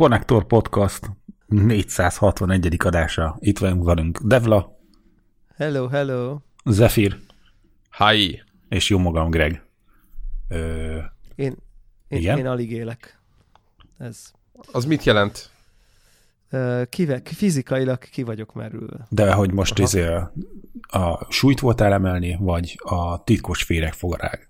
Connector Podcast 461. adása. Itt vagyunk velünk Devla, Hello, hello. Zephyr Hi. és jó magam Greg. Ö, Én, én, Igen? én alig élek. Ez. Az mit jelent? Kive, fizikailag ki vagyok merülve. de hogy most izé a, a súlyt voltál emelni, vagy a titkos féreg fogarág?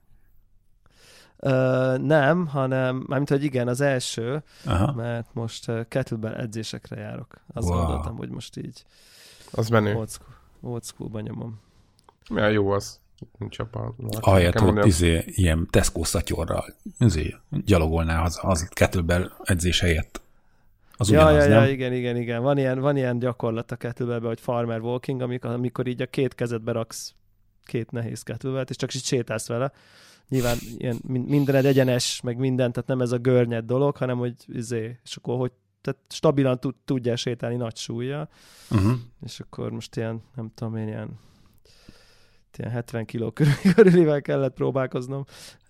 Ö, nem, hanem, mármint, hogy igen, az első, Aha. mert most uh, kettlebell edzésekre járok. Azt Wow. gondoltam, hogy most így Az menő. old, school, old school-ban nyomom. Milyen jó az. Nincs a pár. Ahelyett, hogy izé, ilyen Tesco szatyorral izé, gyalogolnál az, az kettlebell edzés helyett. Az ja, ugyanaz, ja, nem? ja, igen, igen, igen. Van ilyen, van ilyen gyakorlat a kettlebellbe, hogy farmer walking, amikor, amikor így a két kezedbe raksz két nehéz kettlebellt, és csak így sétálsz vele. Nyilván ilyen min- mindened egyenes, meg minden, tehát nem ez a görnyed dolog, hanem hogy izé, és akkor hogy tehát stabilan tud, tudjál sétálni nagy súlya, Uh-huh. és akkor most ilyen, nem tudom én, ilyen, ilyen 70 kiló körül, körülivel kellett próbálkoznom.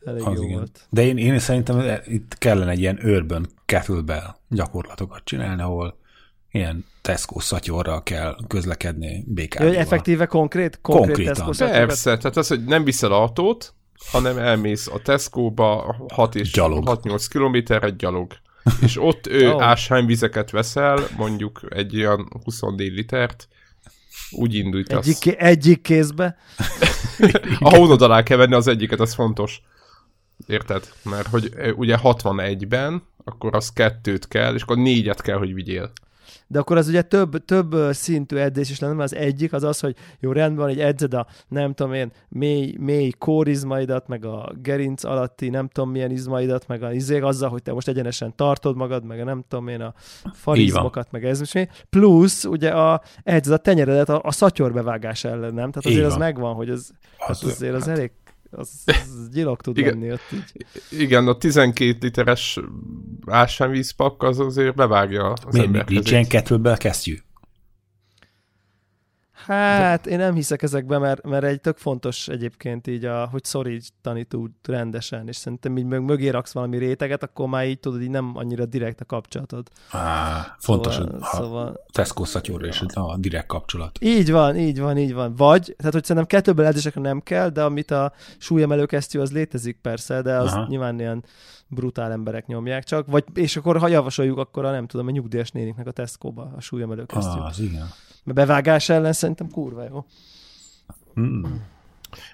Elég Az jó igen. volt. De én, én szerintem itt kellene egy ilyen urban kettlebell gyakorlatokat csinálni, ahol ilyen Tesco szatyorral kell közlekedni hogy effektíve konkrét, konkrét Konkrétan. Tesco Persze, tehát az, hogy nem viszel autót, hanem elmész a Tesco-ba 6 és Gyalog. 6-8 kilométerre gyalog. És ott ő oh. ásványvizeket veszel, mondjuk egy olyan 24 litert, úgy indítasz. Egyik, egyik kézbe. A hónod alá kell venni az egyiket, az fontos. Érted? Mert hogy ugye 61-ben, akkor az kettőt kell, és akkor négyet kell, hogy vigyél. De akkor az ugye több, több szintű edzés is lenne, mert az egyik az az, hogy jó, rendben van, hogy edzed a, nem tudom én, mély, mély kórizmaidat, meg a gerinc alatti, nem tudom milyen izmaidat, meg a izék azzal, hogy te most egyenesen tartod magad, meg a nem tudom én, a farizmokat, meg ez mi. Plusz ugye a, edzed a tenyeredet a, a szatyorbevágás ellen, nem? Tehát azért az van. megvan, hogy az, Az, az azért az elég, az, az gyilog tud Igen. lenni ott így. Igen, a 12 literes ásványvízpak az azért bevágja az mi, mi, ember nincs ilyen kettlebell kesztyű? Hát én nem hiszek ezekbe, mert, mert egy tök fontos egyébként így, a, hogy szorítani tud rendesen, és szerintem így mög, mögé raksz valami réteget, akkor már így tudod, így nem annyira direkt a kapcsolatod. Á, fontos szóval, a, a szóval Tesco szatyor és a direkt kapcsolat. így van, így van, így van. Vagy, tehát hogy szerintem kettőből edzésekre nem kell, de amit a súlyemelő kesztyű, az létezik persze, de az Aha. Nyilván ilyen brutál emberek nyomják csak, vagy, és akkor ha javasoljuk, akkor a nem tudom, a nyugdíjas néniknek a Tesco-ba a súlyemelő kesztyű. Ah, az igen. Mert bevágás ellen szerintem kurva jó. Mm.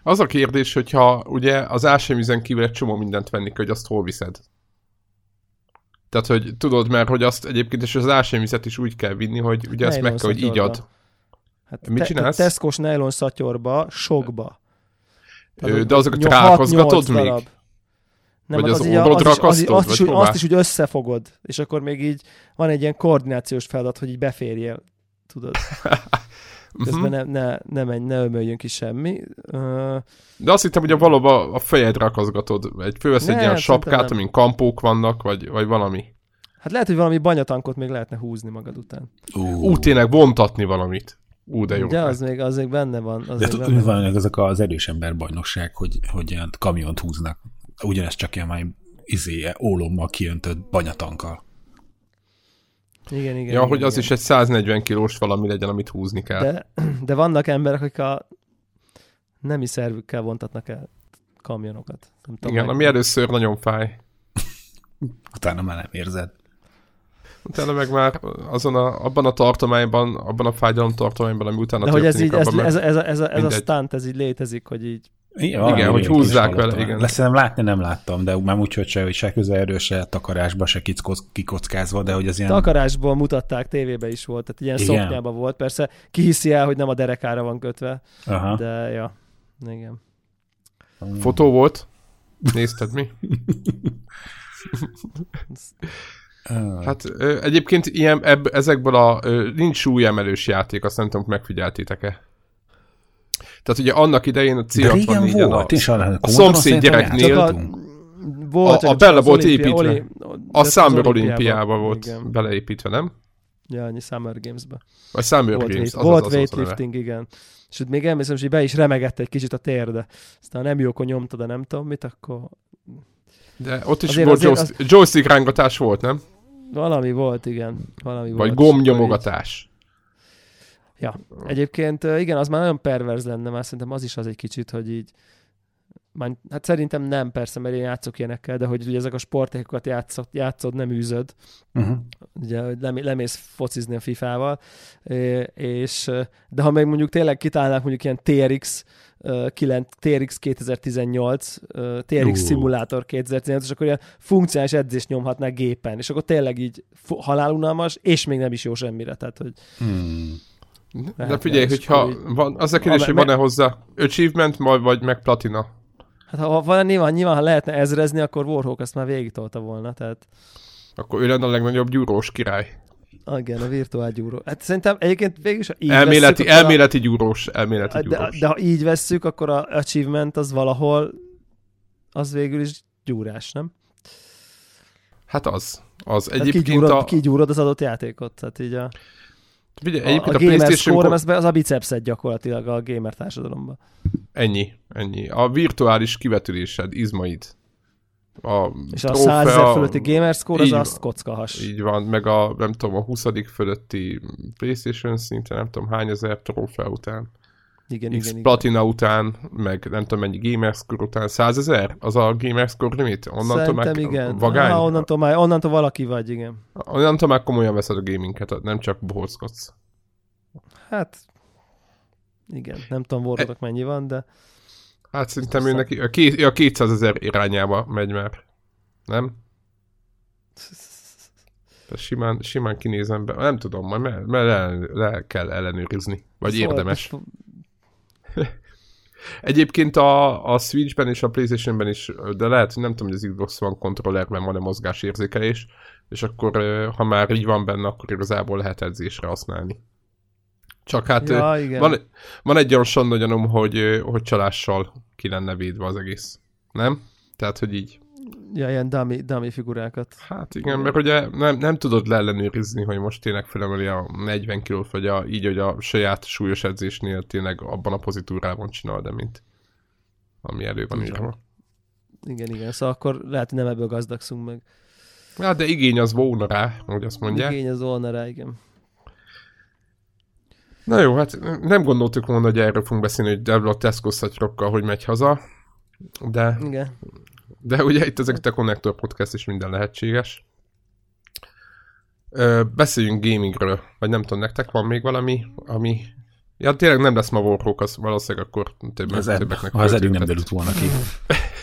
Az a kérdés, hogyha ugye az ásványvízen kívül egy csomó mindent venni kell, hogy azt hol viszed. Tehát, hogy tudod, mert hogy azt egyébként, és az ásványvizet is úgy kell vinni, hogy ugye ezt meg kell, hogy így szatyorba. ad. Hát Mit csinálsz? Tesco-s nylon szatyorba, sokba. Ö, de azokat rákozgatod még? darab. Nem, Vagy hát az a- az, is, az, akasztod, azt, is, azt is úgy összefogod, és akkor még így van egy ilyen koordinációs feladat, hogy így beférjél, tudod. Közben Mhm. ne, ne, ne menj, ne ömöljön ki semmi. Uh, De azt hittem, hogy a valóban a fejedre akaszgatod. Egy fővesz egy Ne, ilyen sapkát, amin kampók vannak, vagy, vagy valami. hát lehet, hogy valami banyatankot még lehetne húzni magad után. Ú, tényleg vontatni valamit. Ú, de jó. Ugye, az még, az még benne van. Az De még benne van. ezek az erős ember bajnokság, hogy, hogy ilyen kamiont húznak. Ugyanez csak ilyen már izé, ólommal kiöntött banyatankkal. Igen, igen. Ja, igen, hogy az igen. is egy 140 kilós valami legyen, amit húzni kell. De, de vannak emberek, akik a nemi szervükkel vontatnak el kamionokat. Nem tudom, Igen, meg- ami először nagyon fáj. Utána már nem érzed. Utána meg már azon a, abban a tartományban, abban a fájdalom tartományban, ami utána De hogy ez így, ez, ez, ez, a- ez, a, ez a stunt, ez így létezik, hogy így Igen, Igen, hogy húzzák vele, igen. Lesz nem látni, nem láttam, de már úgy, hogy se, hogy se közelről, se takarásba, se kickoz- kikockázva, de hogy az ilyen... takarásból mutatták, tévébe is volt, tehát ilyen Igen. szoknyában volt. Persze ki hiszi el, hogy nem a derekára van kötve, Aha. de ja, igen. Fotó volt? Nézted mi? Ah, Hát egyébként ilyen, ebb, ezekből a, nincs súlyemelős játék, azt nem tudom, megfigyeltétek-e. Tehát ugye annak idején a de régen C64-en volt, a, és a, a szomszéd gyereknél- a, volt, A- a az volt olimpia- építve. oli- a az Summer olimpiában, olimpiába volt Igen. beleépítve, nem? Ja, annyi Summer Games-be. Vagy Summer Volt, Games, az, volt az, az, az, weightlifting, igen. És ott még emlékszem, hogy be is remegett egy kicsit a térde. Aztán nem jó, akkor nyomtad, de nem tudom mit, akkor... De ott is Azért- volt azért joystick, joystick rángatás volt, nem? Valami volt, igen. Valami Vagy volt. gombnyomogatás. Ja, egyébként igen, az már nagyon perverz lenne, már szerintem az is az egy kicsit, hogy így már, hát szerintem nem persze, mert én játszok ilyenekkel, de hogy ugye ezek a sportékokat játszod, játszod nem űzöd, uh-huh. ugye, hogy lem, lemész focizni a FIFA-val, és, de ha meg mondjuk tényleg kitálnák mondjuk ilyen TRX 9, TRX 2018, TRX uh. Simulator 2018, és akkor ilyen funkcionális edzést nyomhatnák gépen, és akkor tényleg így halálunalmas, és még nem is jó semmire, tehát hogy... Hmm. De figyelj, hogyha van, az a kérdés, hogy van-e hozzá achievement, vagy meg platina? Hát ha van, nyilván, nyilván, ha lehetne ezrezni, akkor Warhawk azt már végig tolta volna, tehát... Akkor ő lenne a legnagyobb gyúrós király. Igen, a virtuál gyúró. Hát szerintem egyébként végül is, így elméleti, vesszük, elméleti a... gyúrós, elméleti gyúrós. De, de, ha így vesszük, akkor a achievement az valahol az végül is gyúrás, nem? Hát az. Az egyébként kigyúrod, a... kigyúrod az adott játékot, tehát így a... Ugye, a, a, a, a gamer score, az, az a bicepset gyakorlatilag a gamer társadalomban. Ennyi, ennyi. A virtuális kivetülésed, izmaid. A és a 100 ezer fölötti gamer score az azt kockahas. Így van, meg a, nem tudom, a 20 fölötti Playstation szinten, nem tudom hány ezer trófea után. Igen, X igen, platina igen. után, meg nem tudom mennyi Gamerscore után, százezer? Az a Gamerscore limit? Onnantól Szerintem meg igen. Vagány? Ha, onnantól, már, onnantól valaki vagy, igen. Onnantól már komolyan veszed a gaminget, nem csak bohózkodsz. Hát, igen, nem tudom Warhawknak mennyi van, de... Hát szerintem ő neki a, ké, a 200 ezer irányába megy már. Nem? De simán, simán kinézem be. Nem tudom, majd mert le, le kell ellenőrizni. Vagy szóval, érdemes. Egyébként a, a Switchben és a Playstation-ben is, de lehet, hogy nem tudom, hogy az Xbox One kontrollerben van a mozgásérzékelés, és akkor ha már így van benne, akkor igazából lehet edzésre használni. Csak hát ja, igen. Van, van egy olyan sonda gyanom, hogy, hogy csalással ki lenne védve az egész. Nem? Tehát, hogy így. Ja, ilyen dummy, dummy figurákat. Hát igen, mert ugye nem, nem tudod leellenőrizni, hogy most tényleg felemeli a 40 kilót, vagy a, így, hogy a saját súlyos edzésnél tényleg abban a pozitúrában csinál, de mint ami elő van írva. Igen, igen, szóval akkor lehet, hogy nem ebből gazdagszunk meg. Hát, de igény az volna rá, hogy azt mondják. Igény az volna rá, igen. Na jó, hát nem gondoltuk volna, hogy erről fogunk beszélni, hogy Devla Tesco szatyrokkal, hogy megy haza, de, Igen. De ugye itt ezek a Connector Podcast is minden lehetséges. Ö, beszéljünk gamingről, vagy nem tudom, nektek van még valami, ami... Ja, tényleg nem lesz ma Warhawk, az valószínűleg akkor többek, az többeknek. Ha az eddig nem derült volna ki.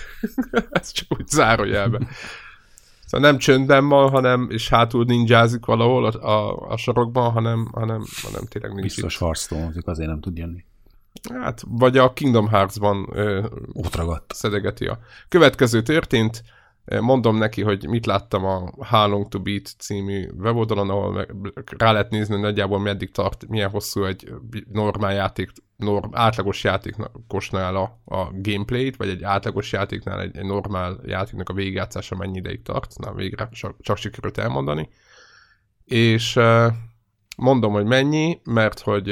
Ez csak úgy zárójelben. Szóval nem csöndben van, hanem, és hátul ninjázik valahol a, a, a sorokban, hanem, hanem, hanem tényleg nincs Biztos Hearthstone, azért nem tud jönni. Hát, vagy a Kingdom Hearts-ban ö, ott ragadt. Szedegeti a. Következő történt, mondom neki, hogy mit láttam a How Long to Beat című weboldalon, ahol meg rá lehet nézni, hogy nagyjából meddig tart, milyen hosszú egy normál játék, norm, átlagos játékosnál a, a gameplayt, vagy egy átlagos játéknál egy, egy normál játéknak a végigjátszása mennyi ideig tart, na végre csak, csak sikerült elmondani. És mondom, hogy mennyi, mert hogy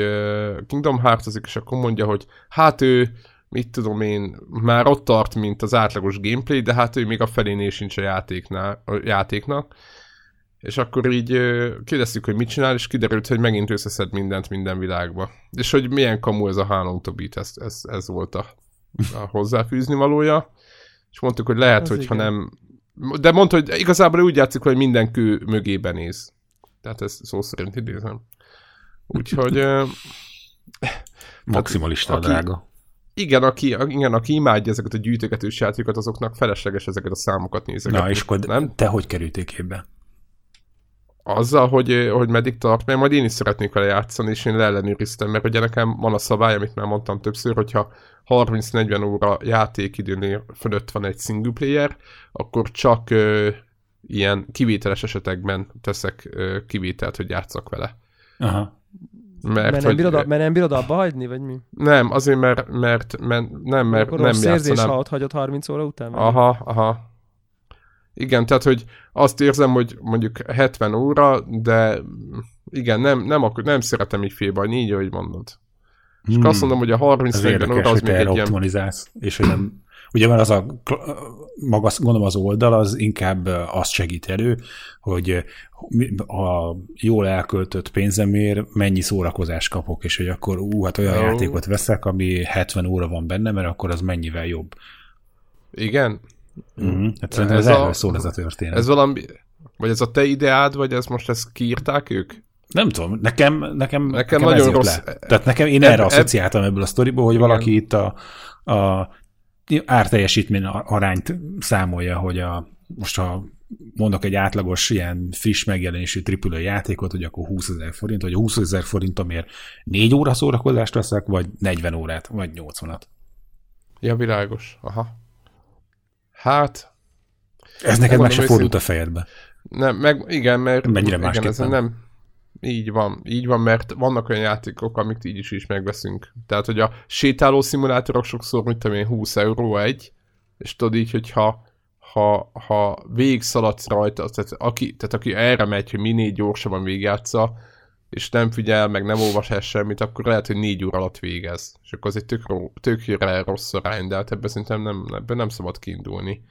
Kingdom Hearts azik, és akkor mondja, hogy hát ő mit tudom én, már ott tart, mint az átlagos gameplay, de hát ő még a felénél sincs a, játéknál, a játéknak. És akkor így kérdeztük, hogy mit csinál, és kiderült, hogy megint összeszed mindent minden világba. És hogy milyen kamu ez a Hálong to Beat, ez, ez, ez volt a, a hozzáfűzni valója. És mondtuk, hogy lehet, hogy ha nem... De mondta, hogy igazából úgy játszik, hogy minden kő mögébe néz. Tehát ez szó szerint idézem. Úgyhogy... Maximalista aki, drága igen, aki, igen, aki imádja ezeket a gyűjtögetős játékokat, azoknak felesleges ezeket a számokat nézni. Na, és akkor nem? te hogy kerültél képbe? Azzal, hogy, hogy meddig tart, mert majd én is szeretnék vele játszani, és én leellenőriztem, mert ugye nekem van a szabály, amit már mondtam többször, hogyha 30-40 óra játékidőnél fölött van egy single player, akkor csak ilyen kivételes esetekben teszek kivételt, hogy játszak vele. Aha. Mert, mert, nem bírod, mert nem bírod abba hagyni, vagy mi? Nem, azért, mert, mert, mert nem, mert Akkor nem játszom. Akkor ha ott hagyod 30 óra után? Vagy? Aha, aha. Igen, tehát, hogy azt érzem, hogy mondjuk 70 óra, de igen, nem, nem, akkor, nem szeretem így félbe, így, ahogy mondod. És hmm. azt mondom, hogy a 30 az 40 óra az még egy ilyen... és hogy nem Ugye van az a, maga, gondolom az oldal, az inkább azt segít elő, hogy a jól elköltött pénzemért mennyi szórakozást kapok, és hogy akkor ú, hát olyan oh. játékot veszek, ami 70 óra van benne, mert akkor az mennyivel jobb. Igen? Mm-hmm. Hát szerintem ez, ez erről szól ez a történet. Ez valami, vagy ez a te ideád, vagy ez most ezt kiírták ők? Nem tudom, nekem, nekem, nekem, nekem nagyon rossz. Le. Tehát nekem én eb, erre asszociáltam ebből a sztoriból, hogy igen. valaki itt a, a árteljesítmény arányt számolja, hogy a, most ha mondok egy átlagos ilyen friss megjelenésű tripülő játékot, hogy akkor 20 ezer forint, vagy 20 ezer forintomért 4 óra szórakozást veszek, vagy 40 órát, vagy 80-at. Ja, világos. Aha. Hát... Ez neked meg se fordult a fejedbe. Nem, meg igen, mert... Mennyire igen, ez nem, így van, így van, mert vannak olyan játékok, amit így is is megveszünk. Tehát, hogy a sétáló szimulátorok sokszor, mit tudom én, 20 euró egy, és tudod így, hogyha ha, ha végigszaladsz rajta, tehát aki, tehát aki erre megy, hogy minél gyorsabban végigjátsza, és nem figyel, meg nem olvas el semmit, akkor lehet, hogy négy óra alatt végez. És akkor az egy tök, tök rossz arány, de hát ebben szerintem nem, ebben nem szabad kiindulni.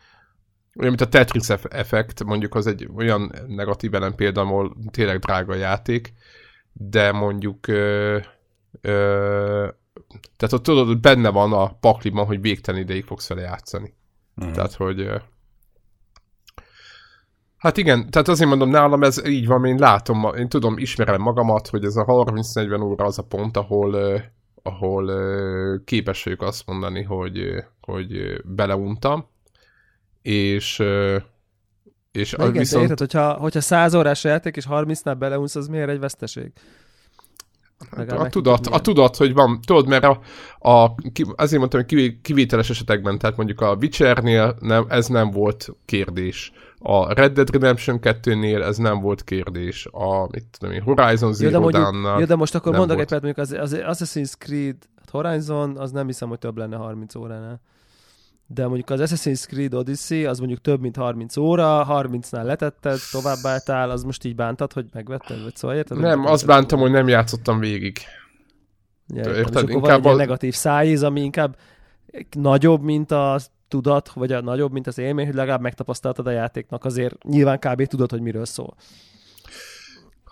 Olyan, mint a Tetris effekt, mondjuk az egy olyan negatív elem példa, ahol tényleg drága játék, de mondjuk ö, ö, tehát ott tudod, hogy benne van a pakliban, hogy végtelen ideig fogsz vele játszani. Mm. Tehát, hogy ö, Hát igen, tehát azért mondom, nálam ez így van, én látom, én tudom, ismerem magamat, hogy ez a 30-40 óra az a pont, ahol, ahol uh, képes vagyok azt mondani, hogy, hogy beleuntam, és és igen, viszont... érted, hogyha, hogyha 100 órás játék és 30-nál beleunsz, az miért egy veszteség? Hát a, tudat, a tudat, hogy van, tudod, mert a, a, azért mondtam, hogy kivételes esetekben, tehát mondjuk a Witchernél nem, ez nem volt kérdés. A Red Dead Redemption 2-nél ez nem volt kérdés. A, mit tudom én, Horizon Zero Dawn-nál Jó, de most akkor mondok egy példát, mondjuk az, az Assassin's Creed Horizon, az nem hiszem, hogy több lenne 30 óránál de mondjuk az Assassin's Creed Odyssey az mondjuk több, mint 30 óra, 30-nál letetted, továbbáltál, az most így bántad, hogy megvetted, vagy szóval érted? Nem, azt bántam, hogy nem játszottam végig. Ja, érted? És inkább van egy a... negatív szájíz, ami inkább nagyobb, mint a tudat, vagy a nagyobb, mint az élmény, hogy legalább megtapasztaltad a játéknak, azért nyilván kb. tudod, hogy miről szól.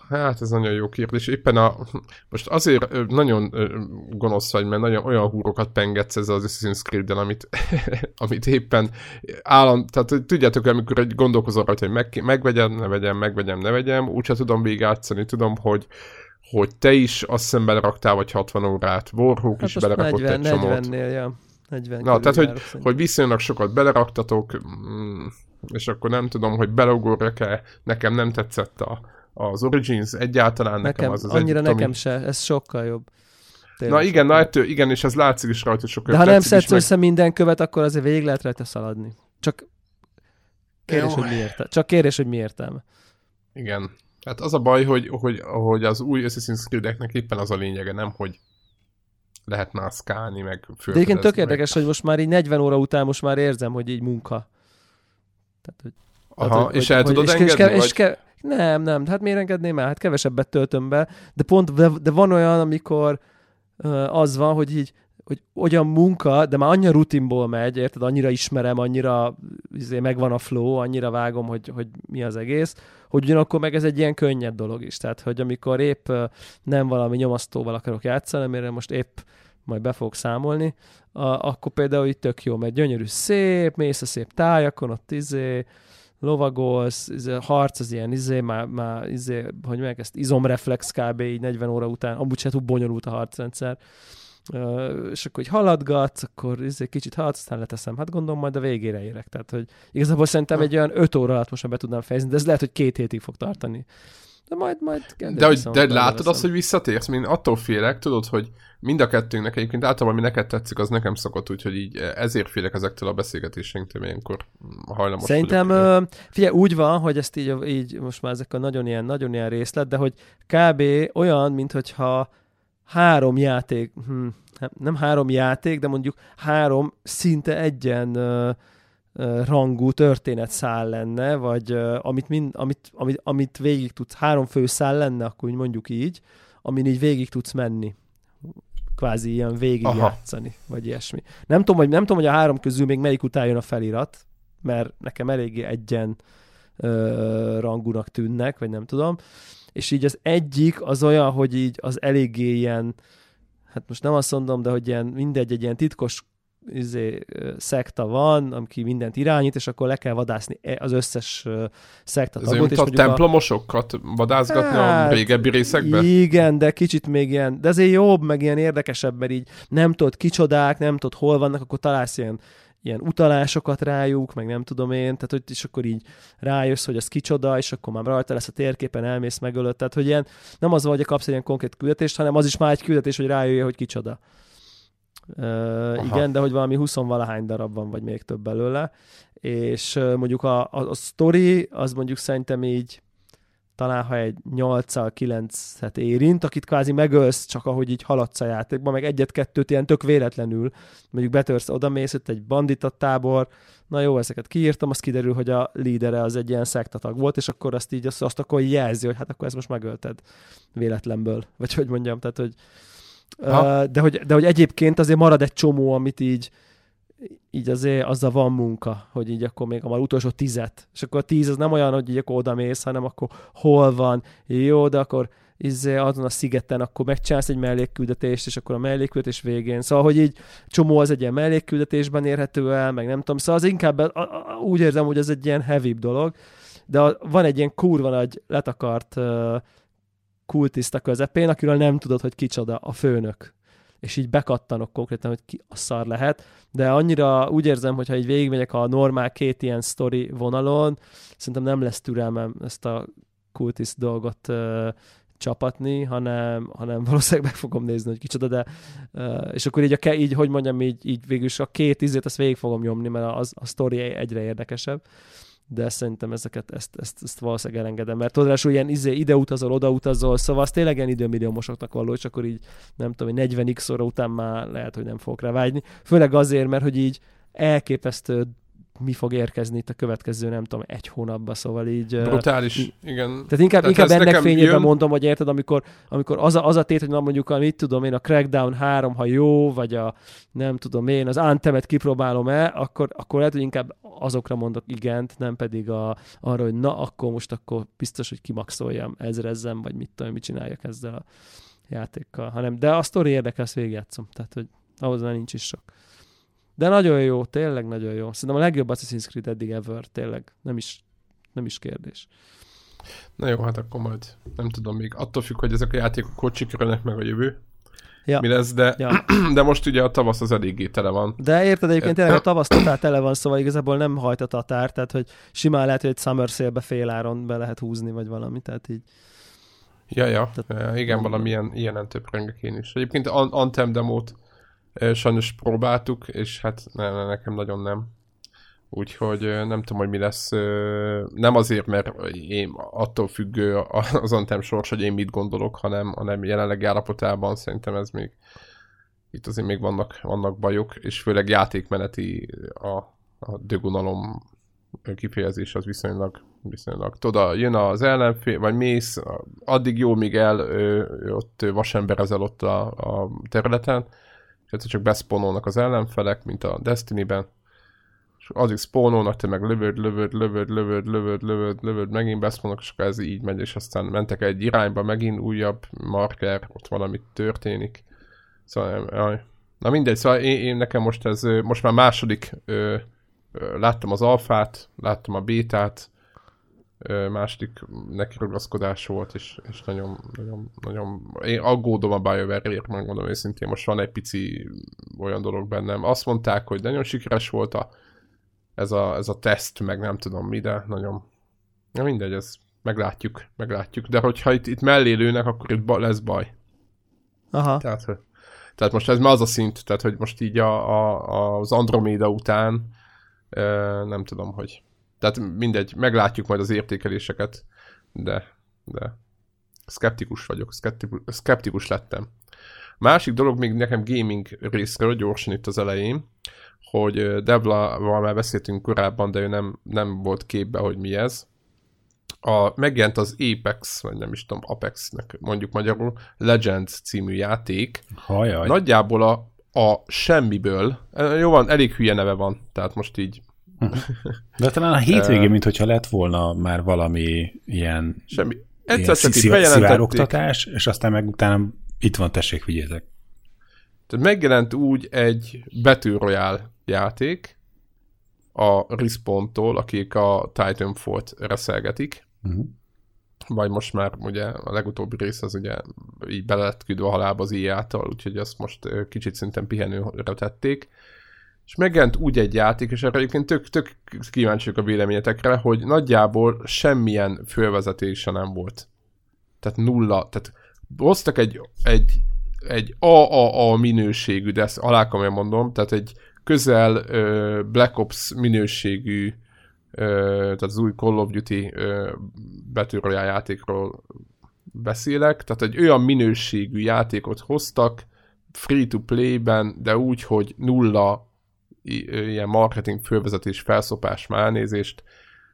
Hát ez nagyon jó kérdés. Éppen a, most azért nagyon gonosz vagy, mert nagyon olyan húrokat pengetsz ez az Assassin's creed amit, amit éppen állam, tehát tudjátok, amikor egy gondolkozol rajta, hogy meg, megvegyem, ne vegyem, megvegyem, ne vegyem, úgyse tudom végigjátszani, tudom, hogy hogy te is azt hiszem beleraktál vagy 60 órát, Warhawk hát is belerakott 40, egy csomót. 40-nél, ja. 40 Na, tehát, hogy, hogy viszonylag sokat beleraktatok, mm, és akkor nem tudom, hogy belogorjak-e, nekem nem tetszett a, az Origins egyáltalán, nekem, nekem az az Annyira egy, nekem ami... se, ez sokkal jobb. Tényleg na igen, na ettől, igen, és ez látszik is rajta sokkal. De ha nem szedsz össze meg... minden követ, akkor azért végig lehet rajta szaladni. Csak kérdés, hogy mi értelme. Csak kérdés, hogy mi értelme. Igen. Hát az a baj, hogy, hogy, hogy az új Assassin's Creed-eknek éppen az a lényege, nem, hogy lehet mászkálni, meg De igen, tök érdekes, hogy most már így 40 óra után most már érzem, hogy így munka. Tehát, hogy, Aha, tehát, hogy, és el hogy, tudod és, engedni? És, és, és, nem, nem, hát miért engedném el? Hát kevesebbet töltöm be, de pont, de, de van olyan, amikor uh, az van, hogy így, hogy olyan munka, de már annyira rutinból megy, érted, annyira ismerem, annyira izé, megvan a flow, annyira vágom, hogy, hogy mi az egész, hogy ugyanakkor meg ez egy ilyen könnyed dolog is. Tehát, hogy amikor épp nem valami nyomasztóval akarok játszani, amire most épp majd be fogok számolni, uh, akkor például itt tök jó, mert gyönyörű szép, mész a szép tájakon, ott izé, lovagolsz, izé, harc az ilyen, izé, már, már izé, hogy meg ezt izomreflex kb. így 40 óra után, amúgy se túl bonyolult a harcrendszer. Uh, és akkor hogy haladgatsz, akkor izé, kicsit haladsz, aztán leteszem. Hát gondolom majd a végére érek. Tehát, hogy igazából szerintem egy olyan 5 óra alatt most be tudnám fejezni, de ez lehet, hogy két hétig fog tartani. De majd, majd De, hogy, de látod azt, hogy visszatérsz? Én attól félek, tudod, hogy mind a kettőnknek egyébként általában, ami neked tetszik, az nekem szokott, úgyhogy így ezért félek ezektől a beszélgetéseinktől, ilyenkor hajlamos Szerintem, vagyok. figyelj, úgy van, hogy ezt így, így most már ezek a nagyon ilyen, nagyon ilyen részlet, de hogy kb. olyan, mint hogyha három játék, hm, nem három játék, de mondjuk három szinte egyen rangú történetszál lenne, vagy amit, mind, amit, amit, amit végig tudsz, három főszál lenne, akkor úgy mondjuk így, amin így végig tudsz menni. kvázi ilyen végigjátszani, vagy ilyesmi. Nem tudom, hogy, nem tudom, hogy a három közül még melyik után jön a felirat, mert nekem eléggé egyen ö, rangúnak tűnnek, vagy nem tudom. És így az egyik az olyan, hogy így az eléggé ilyen, hát most nem azt mondom, de hogy ilyen mindegy, egy ilyen titkos izé, szekta van, aki mindent irányít, és akkor le kell vadászni e, az összes szekta tagot. Ez a templomosokat a... vadászgatni hát, a régebbi részekben? Igen, de kicsit még ilyen, de azért jobb, meg ilyen érdekesebb, mert így nem tudod kicsodák, nem tudod hol vannak, akkor találsz ilyen ilyen utalásokat rájuk, meg nem tudom én, tehát hogy és akkor így rájössz, hogy az kicsoda, és akkor már rajta lesz a térképen, elmész megölött, tehát hogy ilyen, nem az van, hogy kapsz egy ilyen konkrét küldetést, hanem az is már egy küldetés, hogy rájöjjél, hogy kicsoda. Uh, igen, de hogy valami 20 valahány darab van, vagy még több belőle, és mondjuk a, a, a story, az mondjuk szerintem így talán ha egy 8 9 et érint, akit kvázi megölsz csak ahogy így haladsz a játékban, meg egyet-kettőt ilyen tök véletlenül, mondjuk betörsz, oda mész, ott egy bandita tábor, na jó, ezeket kiírtam, az kiderül, hogy a lídere az egy ilyen szektatag volt, és akkor azt így, azt, azt akkor jelzi, hogy hát akkor ezt most megölted véletlenből, vagy hogy mondjam, tehát hogy de hogy, de hogy egyébként azért marad egy csomó, amit így, így azért azzal van munka, hogy így akkor még a már utolsó tizet, és akkor a tíz az nem olyan, hogy így akkor oda mész, hanem akkor hol van, jó, de akkor izé, azon a szigeten akkor megcsinálsz egy mellékküldetést, és akkor a mellékküldetés végén. Szóval, hogy így csomó az egy ilyen mellékküldetésben érhető el, meg nem tudom, szóval az inkább a, a, úgy érzem, hogy ez egy ilyen heavy dolog, de a, van egy ilyen kurva nagy letakart uh, kultiszta közepén, akiről nem tudod, hogy kicsoda a főnök. És így bekattanok konkrétan, hogy ki a szar lehet, de annyira úgy érzem, hogy ha így végigmegyek a normál két ilyen story vonalon, szerintem nem lesz türelmem ezt a kultiszt dolgot uh, csapatni, hanem, hanem valószínűleg meg fogom nézni, hogy kicsoda, de uh, és akkor így, a, így, hogy mondjam, így, így végül a két izét, azt végig fogom nyomni, mert az, a sztori egyre érdekesebb de szerintem ezeket, ezt, ezt, ezt valószínűleg elengedem, mert tudod, ilyen izé, ide utazol, oda utazol, szóval az tényleg ilyen időmilliómosoknak való, és akkor így nem tudom, 40x óra után már lehet, hogy nem fogok rá vágyni. Főleg azért, mert hogy így elképesztő mi fog érkezni itt a következő, nem tudom, egy hónapban, szóval így... Brutális, uh, igen. Tehát inkább, tehát inkább ennek fényében jön... mondom, hogy érted, amikor, amikor az, a, az a tét, hogy na mondjuk, mit tudom én, a Crackdown 3, ha jó, vagy a nem tudom én, az Anthemet kipróbálom-e, akkor, akkor lehet, hogy inkább azokra mondok igent, nem pedig a, arra, hogy na, akkor most akkor biztos, hogy kimaxoljam, ezrezzem, vagy mit tudom, mit csináljak ezzel a játékkal, hanem, de a sztori érdekel, ezt végigjátszom, tehát, hogy ahhoz már nincs is sok. De nagyon jó, tényleg nagyon jó. Szerintem a legjobb Assassin's Creed eddig ever, tényleg. Nem is, nem is kérdés. Na jó, hát akkor majd nem tudom még. Attól függ, hogy ezek a játékok hogy sikerülnek meg a jövő. Ja. Mi lesz, de, ja. de most ugye a tavasz az eléggé tele van. De érted, egyébként tényleg a tavasz totál tele van, szóval igazából nem hajt a tatár, tehát hogy simán lehet, hogy egy summer sale-be fél áron be lehet húzni, vagy valami, tehát így. Ja, ja, tehát, igen, valamilyen ilyenen több rengek én is. Egyébként Anthem demót sajnos próbáltuk, és hát ne, ne, nekem nagyon nem. Úgyhogy nem tudom, hogy mi lesz. Nem azért, mert én attól függő az Anthem sors, hogy én mit gondolok, hanem, hanem jelenleg állapotában szerintem ez még itt azért még vannak, vannak bajok, és főleg játékmeneti a, a dögunalom kifejezés az viszonylag, viszonylag. Tudod, jön az ellenfél, vagy mész, addig jó, míg el ö, ott vasemberezel ott a, a területen, és csak beszponolnak az ellenfelek, mint a Destiny-ben, és addig spawnolnak, te meg lövöd, lövöd, lövöd, lövöd, lövöd, lövöd, lövöd, megint beszponolnak, és akkor ez így megy, és aztán mentek egy irányba, megint újabb marker, ott valami történik. Szóval, jaj. Na mindegy, szóval én, én nekem most ez, most már második, ö, ö, láttam az alfát, láttam a bétát, második nekirugaszkodás volt, és, és nagyon, nagyon, nagyon, én aggódom a BioWare-ért, megmondom őszintén, most van egy pici olyan dolog bennem. Azt mondták, hogy nagyon sikeres volt a, ez, a, ez a teszt, meg nem tudom mi, de nagyon, na mindegy, ez meglátjuk, meglátjuk. De hogyha itt, itt mellé lőnek, akkor itt ba, lesz baj. Aha. Tehát, tehát most ez már az a szint, tehát hogy most így a, a, az Andromeda után nem tudom, hogy tehát mindegy, meglátjuk majd az értékeléseket, de, de szkeptikus vagyok, szkeptikus, szkeptikus lettem. Másik dolog még nekem gaming részről, gyorsan itt az elején, hogy Devla-val már beszéltünk korábban, de ő nem, nem volt képbe, hogy mi ez. a, megjelent az Apex, vagy nem is tudom, Apexnek mondjuk magyarul, Legends című játék. Hajaj. Nagyjából a, a semmiből, jó van, elég hülye neve van, tehát most így de talán a hétvégén, mint hogyha lett volna már valami ilyen, Semmi. Egyszer csak így bejelentették. és aztán meg utána itt van, tessék, vigyétek. Tehát megjelent úgy egy Battle Royale játék a Respawn-tól, akik a Titanfall-t reszelgetik. Uh-huh. Vagy most már ugye a legutóbbi rész az ugye így bele lett küldve a halálba az IA-tól, úgyhogy azt most kicsit szinten pihenőre tették és megjelent úgy egy játék, és erre egyébként tök, tök kíváncsiak a véleményetekre, hogy nagyjából semmilyen fölvezetése nem volt. Tehát nulla, tehát hoztak egy, egy, egy AAA minőségű, de ezt alá mondom, tehát egy közel uh, Black Ops minőségű, uh, tehát az új Call of Duty Battle játékról beszélek, tehát egy olyan minőségű játékot hoztak, free-to-play-ben, de úgy, hogy nulla ilyen marketing fővezetés, felszopás, már elnézést,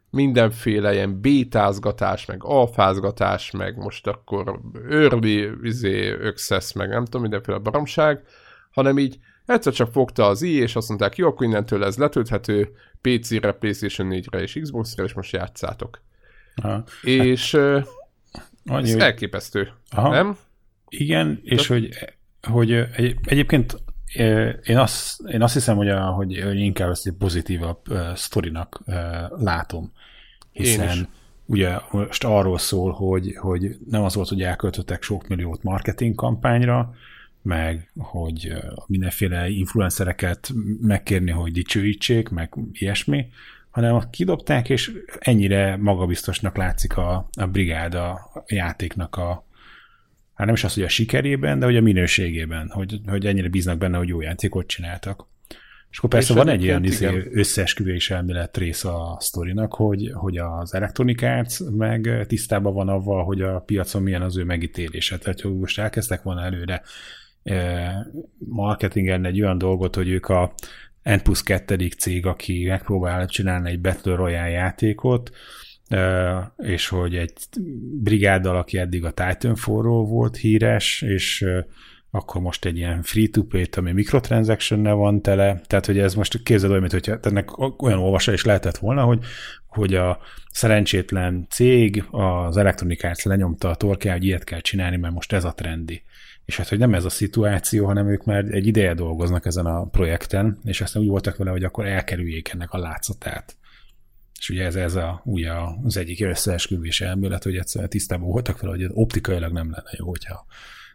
mindenféle ilyen bétázgatás, meg alfázgatás, meg most akkor early izé, access, meg nem tudom, mindenféle baromság, hanem így egyszer csak fogta az i, és azt mondták, jó, akkor innentől ez letölthető PC-re, PlayStation 4-re és Xbox-re, és most játszátok. Aha. És hát, annyi, ez hogy... elképesztő, Aha. nem? Igen, és De... hogy, hogy egy, egyébként én azt, én azt hiszem, hogy, a, hogy, hogy inkább ezt egy pozitívabb uh, sztorinak uh, látom. Hiszen ugye most arról szól, hogy, hogy nem az volt, hogy elköltöttek sok milliót marketing kampányra, meg hogy mindenféle influencereket megkérni, hogy dicsőítsék, meg ilyesmi, hanem kidobták, és ennyire magabiztosnak látszik a, a brigáda a játéknak a, hát nem is az, hogy a sikerében, de hogy a minőségében, hogy, hogy ennyire bíznak benne, hogy jó játékot csináltak. És akkor persze és van egy ilyen izé, összeesküvés elmélet rész a sztorinak, hogy, hogy az Electronic Arts meg tisztában van avval, hogy a piacon milyen az ő megítélése. Tehát, hogy most elkezdtek volna előre eh, marketingelni egy olyan dolgot, hogy ők a N plusz 2. cég, aki megpróbál csinálni egy Battle Royale játékot, és hogy egy brigáddal, aki eddig a Titanfall-ról volt híres, és akkor most egy ilyen free-to-play-t, ami microtransaction van tele, tehát hogy ez most képzeld olyan, hogyha ennek olyan olvasa is lehetett volna, hogy, hogy a szerencsétlen cég, az Electronic Arts lenyomta a torkát, hogy ilyet kell csinálni, mert most ez a trendi. És hát, hogy nem ez a szituáció, hanem ők már egy ideje dolgoznak ezen a projekten, és aztán úgy voltak vele, hogy akkor elkerüljék ennek a látszatát. És ugye ez, ez a, ugye az egyik összeesküvés elmélet, hogy egyszerűen tisztában voltak vele, hogy optikailag nem lenne jó, hogyha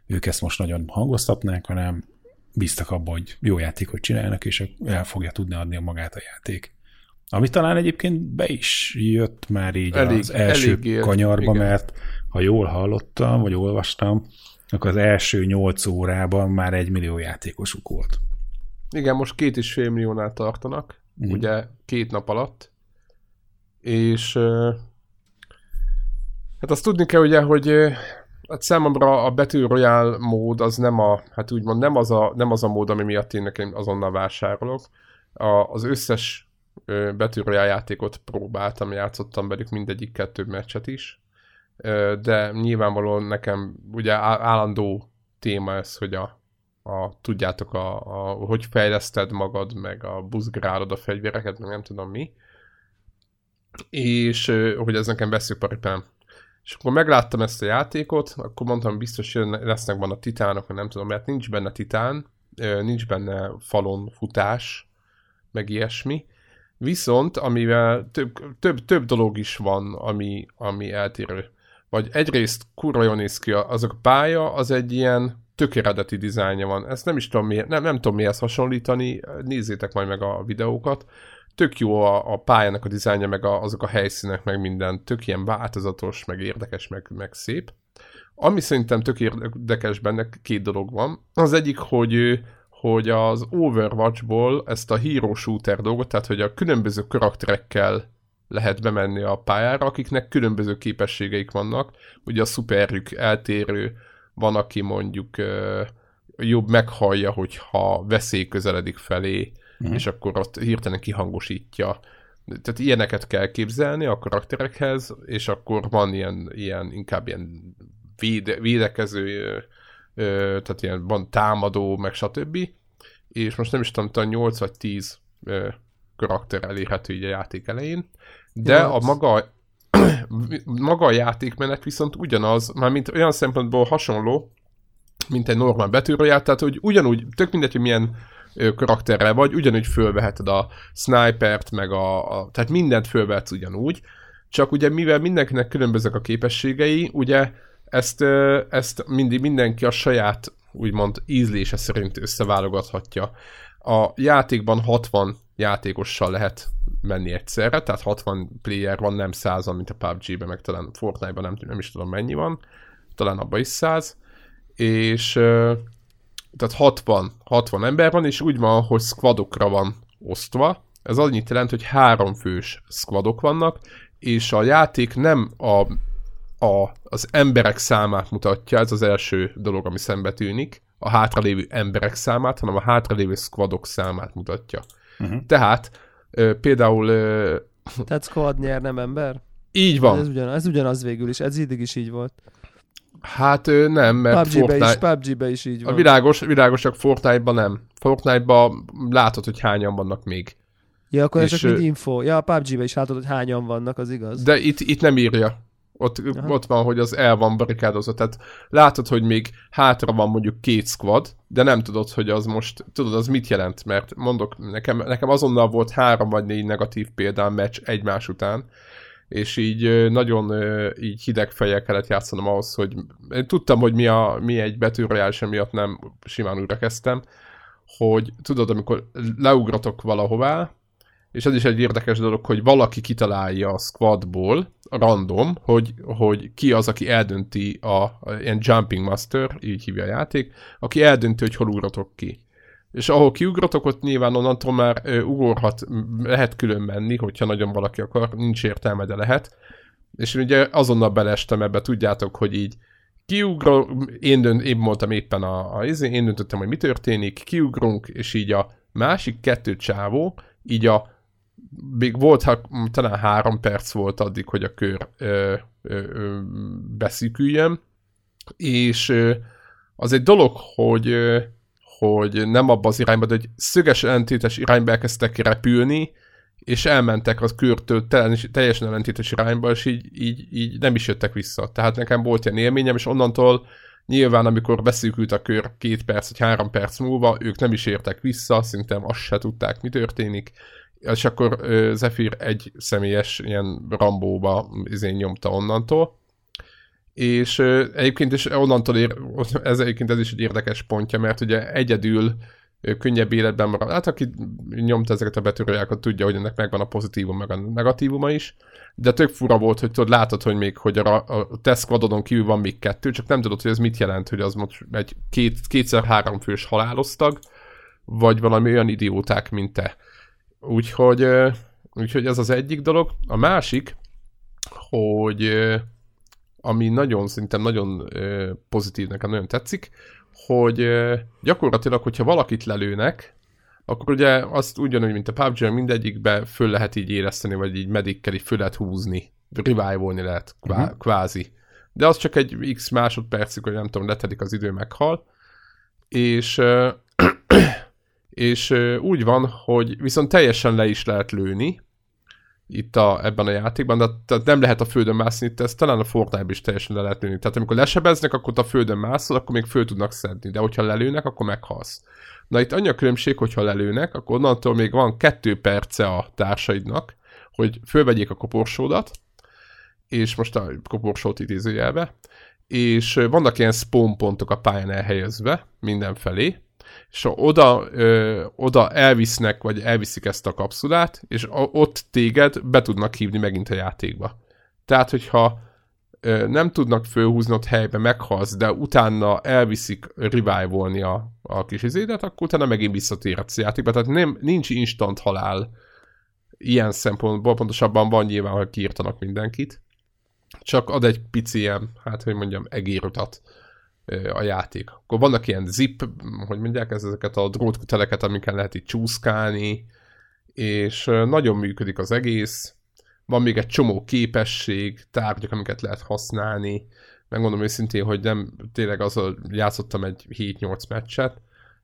ők ezt most nagyon hangoztatnák, hanem bíztak abban, hogy jó játékot csinálnak, és el fogja tudni adni a magát a játék. Ami talán egyébként be is jött már így elég, az első elég kanyarba, igen. mert ha jól hallottam, vagy olvastam, akkor az első nyolc órában már egy millió játékosuk volt. Igen, most két és fél milliónál tartanak, mm. ugye két nap alatt, és hát azt tudni kell ugye, hogy hát számomra a Battle Royale mód az nem a, hát úgymond nem az a, nem az a mód, ami miatt én nekem azonnal vásárolok. A, az összes Battle Royale játékot próbáltam, játszottam velük mindegyik kettő meccset is, de nyilvánvalóan nekem ugye állandó téma ez, hogy a, a tudjátok, a, a, hogy fejleszted magad, meg a buzgrálod a fegyvereket, meg nem tudom mi és hogy ez nekem veszőparipám. És akkor megláttam ezt a játékot, akkor mondtam, biztos hogy lesznek benne titánok, nem tudom, mert nincs benne titán, nincs benne falon futás, meg ilyesmi. Viszont, amivel több, több, több dolog is van, ami, ami eltérő. Vagy egyrészt kurva jól néz ki, azok a pálya, az egy ilyen tök eredeti dizájnja van. Ezt nem is tudom miért, nem, nem tudom mihez hasonlítani, nézzétek majd meg a videókat tök jó a, a pályának a dizájnja, meg a, azok a helyszínek, meg minden, tök ilyen változatos, meg érdekes, meg, meg szép. Ami szerintem tök érdekes benne, két dolog van. Az egyik, hogy hogy az Overwatchból ezt a hero shooter dolgot, tehát hogy a különböző karakterekkel lehet bemenni a pályára, akiknek különböző képességeik vannak. Ugye a szuperjük eltérő, van, aki mondjuk jobb meghallja, hogyha veszély közeledik felé, mm. és akkor ott hirtelen kihangosítja. tehát ilyeneket kell képzelni a karakterekhez, és akkor van ilyen, ilyen inkább ilyen véde, védekező, tehát ilyen van támadó, meg stb. És most nem is tudom, talán 8 vagy 10 karakter elérhető így a játék elején, de ja, a maga, maga a játékmenet viszont ugyanaz, már mint olyan szempontból hasonló, mint egy normál betűroját, tehát hogy ugyanúgy, tök mindegy, hogy milyen karakterrel vagy, ugyanúgy fölveheted a snipert, meg a, a tehát mindent fölvehetsz ugyanúgy, csak ugye mivel mindenkinek különbözők a képességei, ugye ezt, ezt mindig mindenki a saját úgymond ízlése szerint összeválogathatja. A játékban 60 játékossal lehet menni egyszerre, tehát 60 player van, nem 100 mint a PUBG-ben, meg talán Fortnite-ban nem, nem is tudom mennyi van, talán abban is 100, és tehát 60, 60 ember van, és úgy van, hogy squadokra van osztva. Ez annyit jelent, hogy három fős squadok vannak, és a játék nem a, a, az emberek számát mutatja, ez az első dolog, ami szembe tűnik, a hátralévő emberek számát, hanem a hátralévő squadok számát mutatja. Uh-huh. Tehát ö, például... Ö, Tehát squad nyer, nem ember? Így van. Ez, ugyan, ez ugyanaz végül is, ez iddig is így volt. Hát nem, mert PUBG-be Fortnite... is, PUBG-be is így van. A világos, világos, csak Fortnite-ban nem. Fortnite-ban látod, hogy hányan vannak még. Ja, akkor ez csak mind info. Ja, a PUBG-be is látod, hogy hányan vannak, az igaz. De itt, itt nem írja. Ott, ott van, hogy az el van barikádozva. Tehát látod, hogy még hátra van mondjuk két squad, de nem tudod, hogy az most, tudod, az mit jelent, mert mondok, nekem, nekem azonnal volt három vagy négy negatív példán meccs egymás után, és így nagyon így hideg fejjel kellett játszanom ahhoz, hogy én tudtam, hogy mi, a, mi egy betűrojális, miatt nem simán újra kezdtem, hogy tudod, amikor leugratok valahová, és ez is egy érdekes dolog, hogy valaki kitalálja a squadból, random, hogy, hogy ki az, aki eldönti a, a ilyen jumping master, így hívja a játék, aki eldönti, hogy hol ugratok ki és ahol kiugratok, ott nyilván onnantól már ugorhat, lehet külön menni, hogyha nagyon valaki akar, nincs értelme, de lehet. És ugye azonnal belestem ebbe, tudjátok, hogy így kiugrok, én, dönt, én mondtam éppen a, a izé, én döntöttem, hogy mi történik, kiugrunk, és így a másik kettő csávó, így a még volt, ha talán három perc volt addig, hogy a kör ö, ö, ö, beszűküljön, és ö, az egy dolog, hogy ö, hogy nem abba az irányba, de egy szöges ellentétes irányba elkezdtek repülni, és elmentek az körtől teljesen ellentétes irányba, és így, így, így nem is jöttek vissza. Tehát nekem volt ilyen élményem, és onnantól nyilván, amikor beszűkült a kör két perc vagy három perc múlva, ők nem is értek vissza, szerintem azt se tudták, mi történik, és akkor Zephyr egy személyes ilyen rambóba izén nyomta onnantól, és egyébként is onnantól ér, ez egyébként ez is egy érdekes pontja, mert ugye egyedül könnyebb életben marad. Hát aki nyomta ezeket a betűrőjákat, tudja, hogy ennek megvan a pozitívum, meg a negatívuma is, de tök fura volt, hogy tudod, látod, hogy még hogy a, a test kívül van még kettő, csak nem tudod, hogy ez mit jelent, hogy az most egy két, kétszer-három fős haláloztag, vagy valami olyan idióták, mint te. Úgyhogy, úgyhogy ez az egyik dolog. A másik, hogy ami nagyon, szerintem nagyon pozitív, nekem nagyon tetszik, hogy gyakorlatilag, hogyha valakit lelőnek, akkor ugye azt ugyanúgy, mint a PUBG, mindegyikbe föl lehet így érezteni, vagy így medikkel így föl lehet húzni, revive lehet kvá- uh-huh. kvázi. De az csak egy x másodpercig, hogy nem tudom, letedik az idő, meghal. És, és úgy van, hogy viszont teljesen le is lehet lőni, itt a, ebben a játékban, de tehát nem lehet a földön mászni, itt ez talán a fortnite is teljesen le lehet lőni. Tehát amikor lesebeznek, akkor a földön mászol, akkor még föl tudnak szedni, de hogyha lelőnek, akkor meghalsz. Na itt annyi a különbség, hogyha lelőnek, akkor onnantól még van kettő perce a társaidnak, hogy fölvegyék a koporsódat, és most a koporsót idézőjelbe, és vannak ilyen spawn pontok a pályán elhelyezve mindenfelé, és oda, ö, oda elvisznek, vagy elviszik ezt a kapszulát, és a, ott téged be tudnak hívni megint a játékba. Tehát, hogyha ö, nem tudnak fölhúzni ott helybe, meghalsz, de utána elviszik revive a, a kis izédet, akkor utána megint visszatérhetsz a játékba. Tehát nem, nincs instant halál ilyen szempontból, pontosabban van nyilván, hogy kiírtanak mindenkit, csak ad egy pici ilyen, hát hogy mondjam, egérutat a játék. Akkor vannak ilyen zip, hogy mondják ez, ezeket a drótkuteleket, amiken lehet itt csúszkálni, és nagyon működik az egész, van még egy csomó képesség, tárgyak, amiket lehet használni, megmondom őszintén, hogy nem, tényleg azzal játszottam egy 7-8 meccset,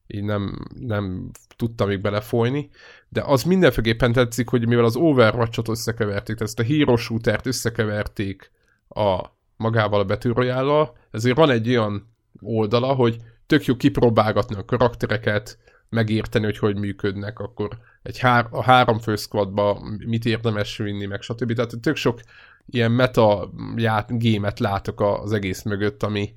így nem, nem tudtam még belefolyni, de az mindenféleképpen tetszik, hogy mivel az Overwatch-ot összekeverték, tehát ezt a Hero Shooter-t összekeverték a magával a betűrojállal, ezért van egy olyan oldala, hogy tök jó kipróbálgatni a karaktereket, megérteni, hogy hogy működnek, akkor egy hár, a három fő squadba mit érdemes vinni, meg stb. Tehát tök sok ilyen meta ját, gémet látok az egész mögött, ami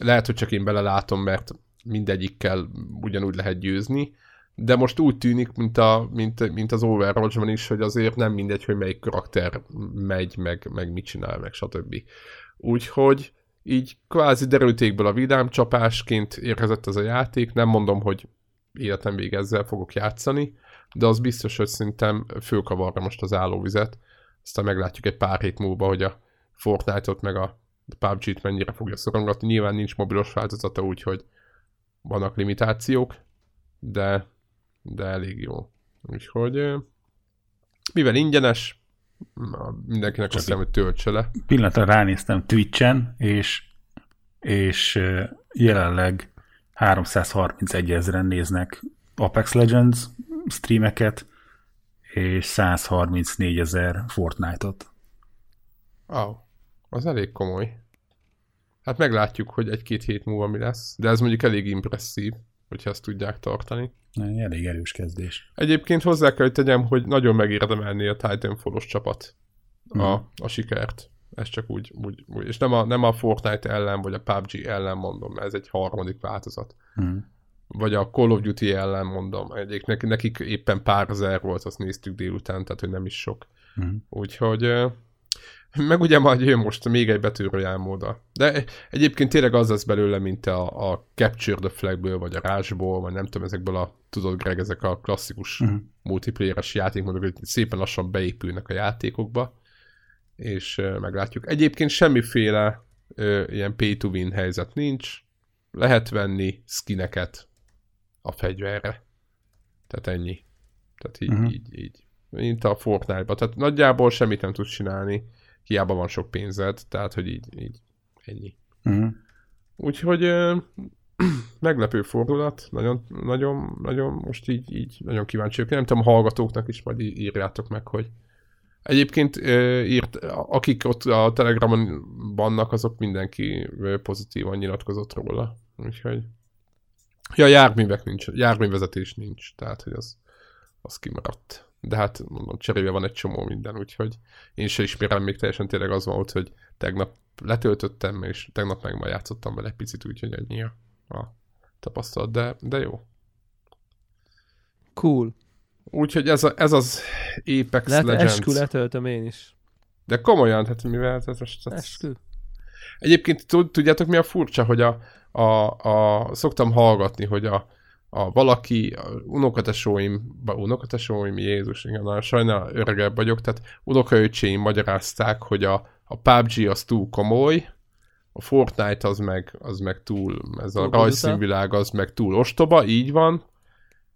lehet, hogy csak én belelátom, mert mindegyikkel ugyanúgy lehet győzni, de most úgy tűnik, mint, a, mint, mint az overwatch is, hogy azért nem mindegy, hogy melyik karakter megy, meg, meg mit csinál, meg stb. Úgyhogy így kvázi derültékből a vidám csapásként érkezett ez a játék, nem mondom, hogy életem vége ezzel fogok játszani, de az biztos, hogy szerintem fölkavarra most az állóvizet, aztán meglátjuk egy pár hét múlva, hogy a Fortnite-ot meg a PUBG-t mennyire fogja szorongatni. Nyilván nincs mobilos változata, úgyhogy vannak limitációk, de, de elég jó. Úgyhogy mivel ingyenes, mindenkinek azt hiszem, hogy töltse le. Pillanatra ránéztem Twitch-en, és, és jelenleg 331 ezeren néznek Apex Legends streameket, és 134 ezer Fortnite-ot. Wow, az elég komoly. Hát meglátjuk, hogy egy-két hét múlva mi lesz, de ez mondjuk elég impresszív, hogyha ezt tudják tartani. Elég erős kezdés. Egyébként hozzá kell, hogy tegyem, hogy nagyon megérdemelni a Titanfall-os csapat a, mm. a sikert. Ez csak úgy, úgy, úgy, és nem a, nem a Fortnite ellen, vagy a PUBG ellen mondom, ez egy harmadik változat. Mm vagy a Call of Duty ellen mondom, egyik, nekik éppen pár ezer volt, azt néztük délután, tehát hogy nem is sok. Mm. Úgyhogy meg ugye majd jön most még egy betűről móda. De egyébként tényleg az lesz belőle, mint a, a Capture the Flagből, vagy a Rásból, vagy nem tudom, ezekből a, tudod Greg, ezek a klasszikus mm. multiplayeres játékmódok, hogy szépen lassan beépülnek a játékokba, és meglátjuk. Egyébként semmiféle ö, ilyen pay-to-win helyzet nincs, lehet venni skineket a fegyverre. Tehát ennyi. Tehát így, uh-huh. így, így. Mint a Fortnite-ba. Tehát nagyjából semmit nem tudsz csinálni, hiába van sok pénzed, tehát hogy így, így ennyi. Uh-huh. Úgyhogy ö, meglepő fordulat, nagyon, nagyon, nagyon most így, így nagyon kíváncsi vagyok. Nem tudom, a hallgatóknak is majd írjátok meg, hogy Egyébként írt, akik ott a Telegramon vannak, azok mindenki pozitívan nyilatkozott róla. Úgyhogy Ja, járművek nincs, járművezetés nincs, tehát hogy az, az kimaradt. De hát mondom, cserébe van egy csomó minden, úgyhogy én se ismerem még teljesen tényleg az volt, hogy tegnap letöltöttem, és tegnap meg ma játszottam vele egy picit, úgyhogy ennyi a, a tapasztalat, de, de jó. Cool. Úgyhogy ez, a, ez az Apex Let, Legends. Eskü letöltöm én is. De komolyan, hát mivel ez most... Ez... Eskü. Egyébként tudjátok mi a furcsa, hogy a, a, a, szoktam hallgatni, hogy a, a valaki, a unokatesóim, unokatesóim, Jézus, igen, sajnál öregebb vagyok, tehát unokaöcséim magyarázták, hogy a, a PUBG az túl komoly, a Fortnite az meg, az meg túl, ez a rajzszínvilág az meg túl ostoba, így van.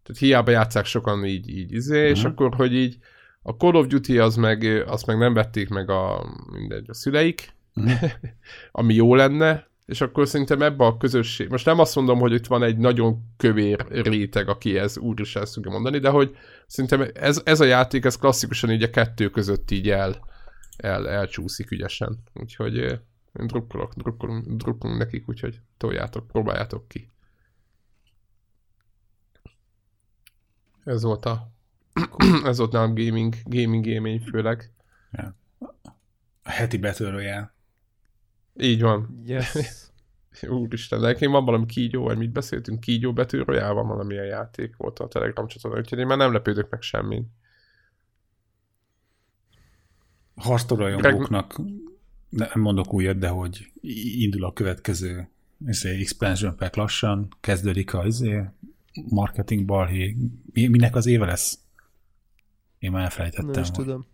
Tehát hiába játszák sokan így, így izé, uh-huh. és mhm. akkor, hogy így a Call of Duty az meg, azt meg nem vették meg a, mindegy, a szüleik, uh-huh. ami jó lenne, és akkor szerintem ebbe a közösség, most nem azt mondom, hogy itt van egy nagyon kövér réteg, aki ez úgy is el tudja mondani, de hogy szerintem ez, ez a játék, ez klasszikusan így a kettő között így el, el elcsúszik ügyesen. Úgyhogy én drukkolok, drukkolunk, drukkolunk nekik, úgyhogy toljátok, próbáljátok ki. Ez volt a ez volt nálam gaming, gaming élmény főleg. Ja. A heti betörőjel. Így van. Yes. Úristen, de nekem van valami kígyó, vagy mit beszéltünk, kígyó betűről, van valamilyen játék volt a Telegram csatornán, úgyhogy én már nem lepődök meg semmin. Harctorajongóknak nem mondok újat, de hogy indul a következő izé, expansion pack lassan, kezdődik a izé, marketing balhé. Minek az éve lesz? Én már elfelejtettem. Nem is tudom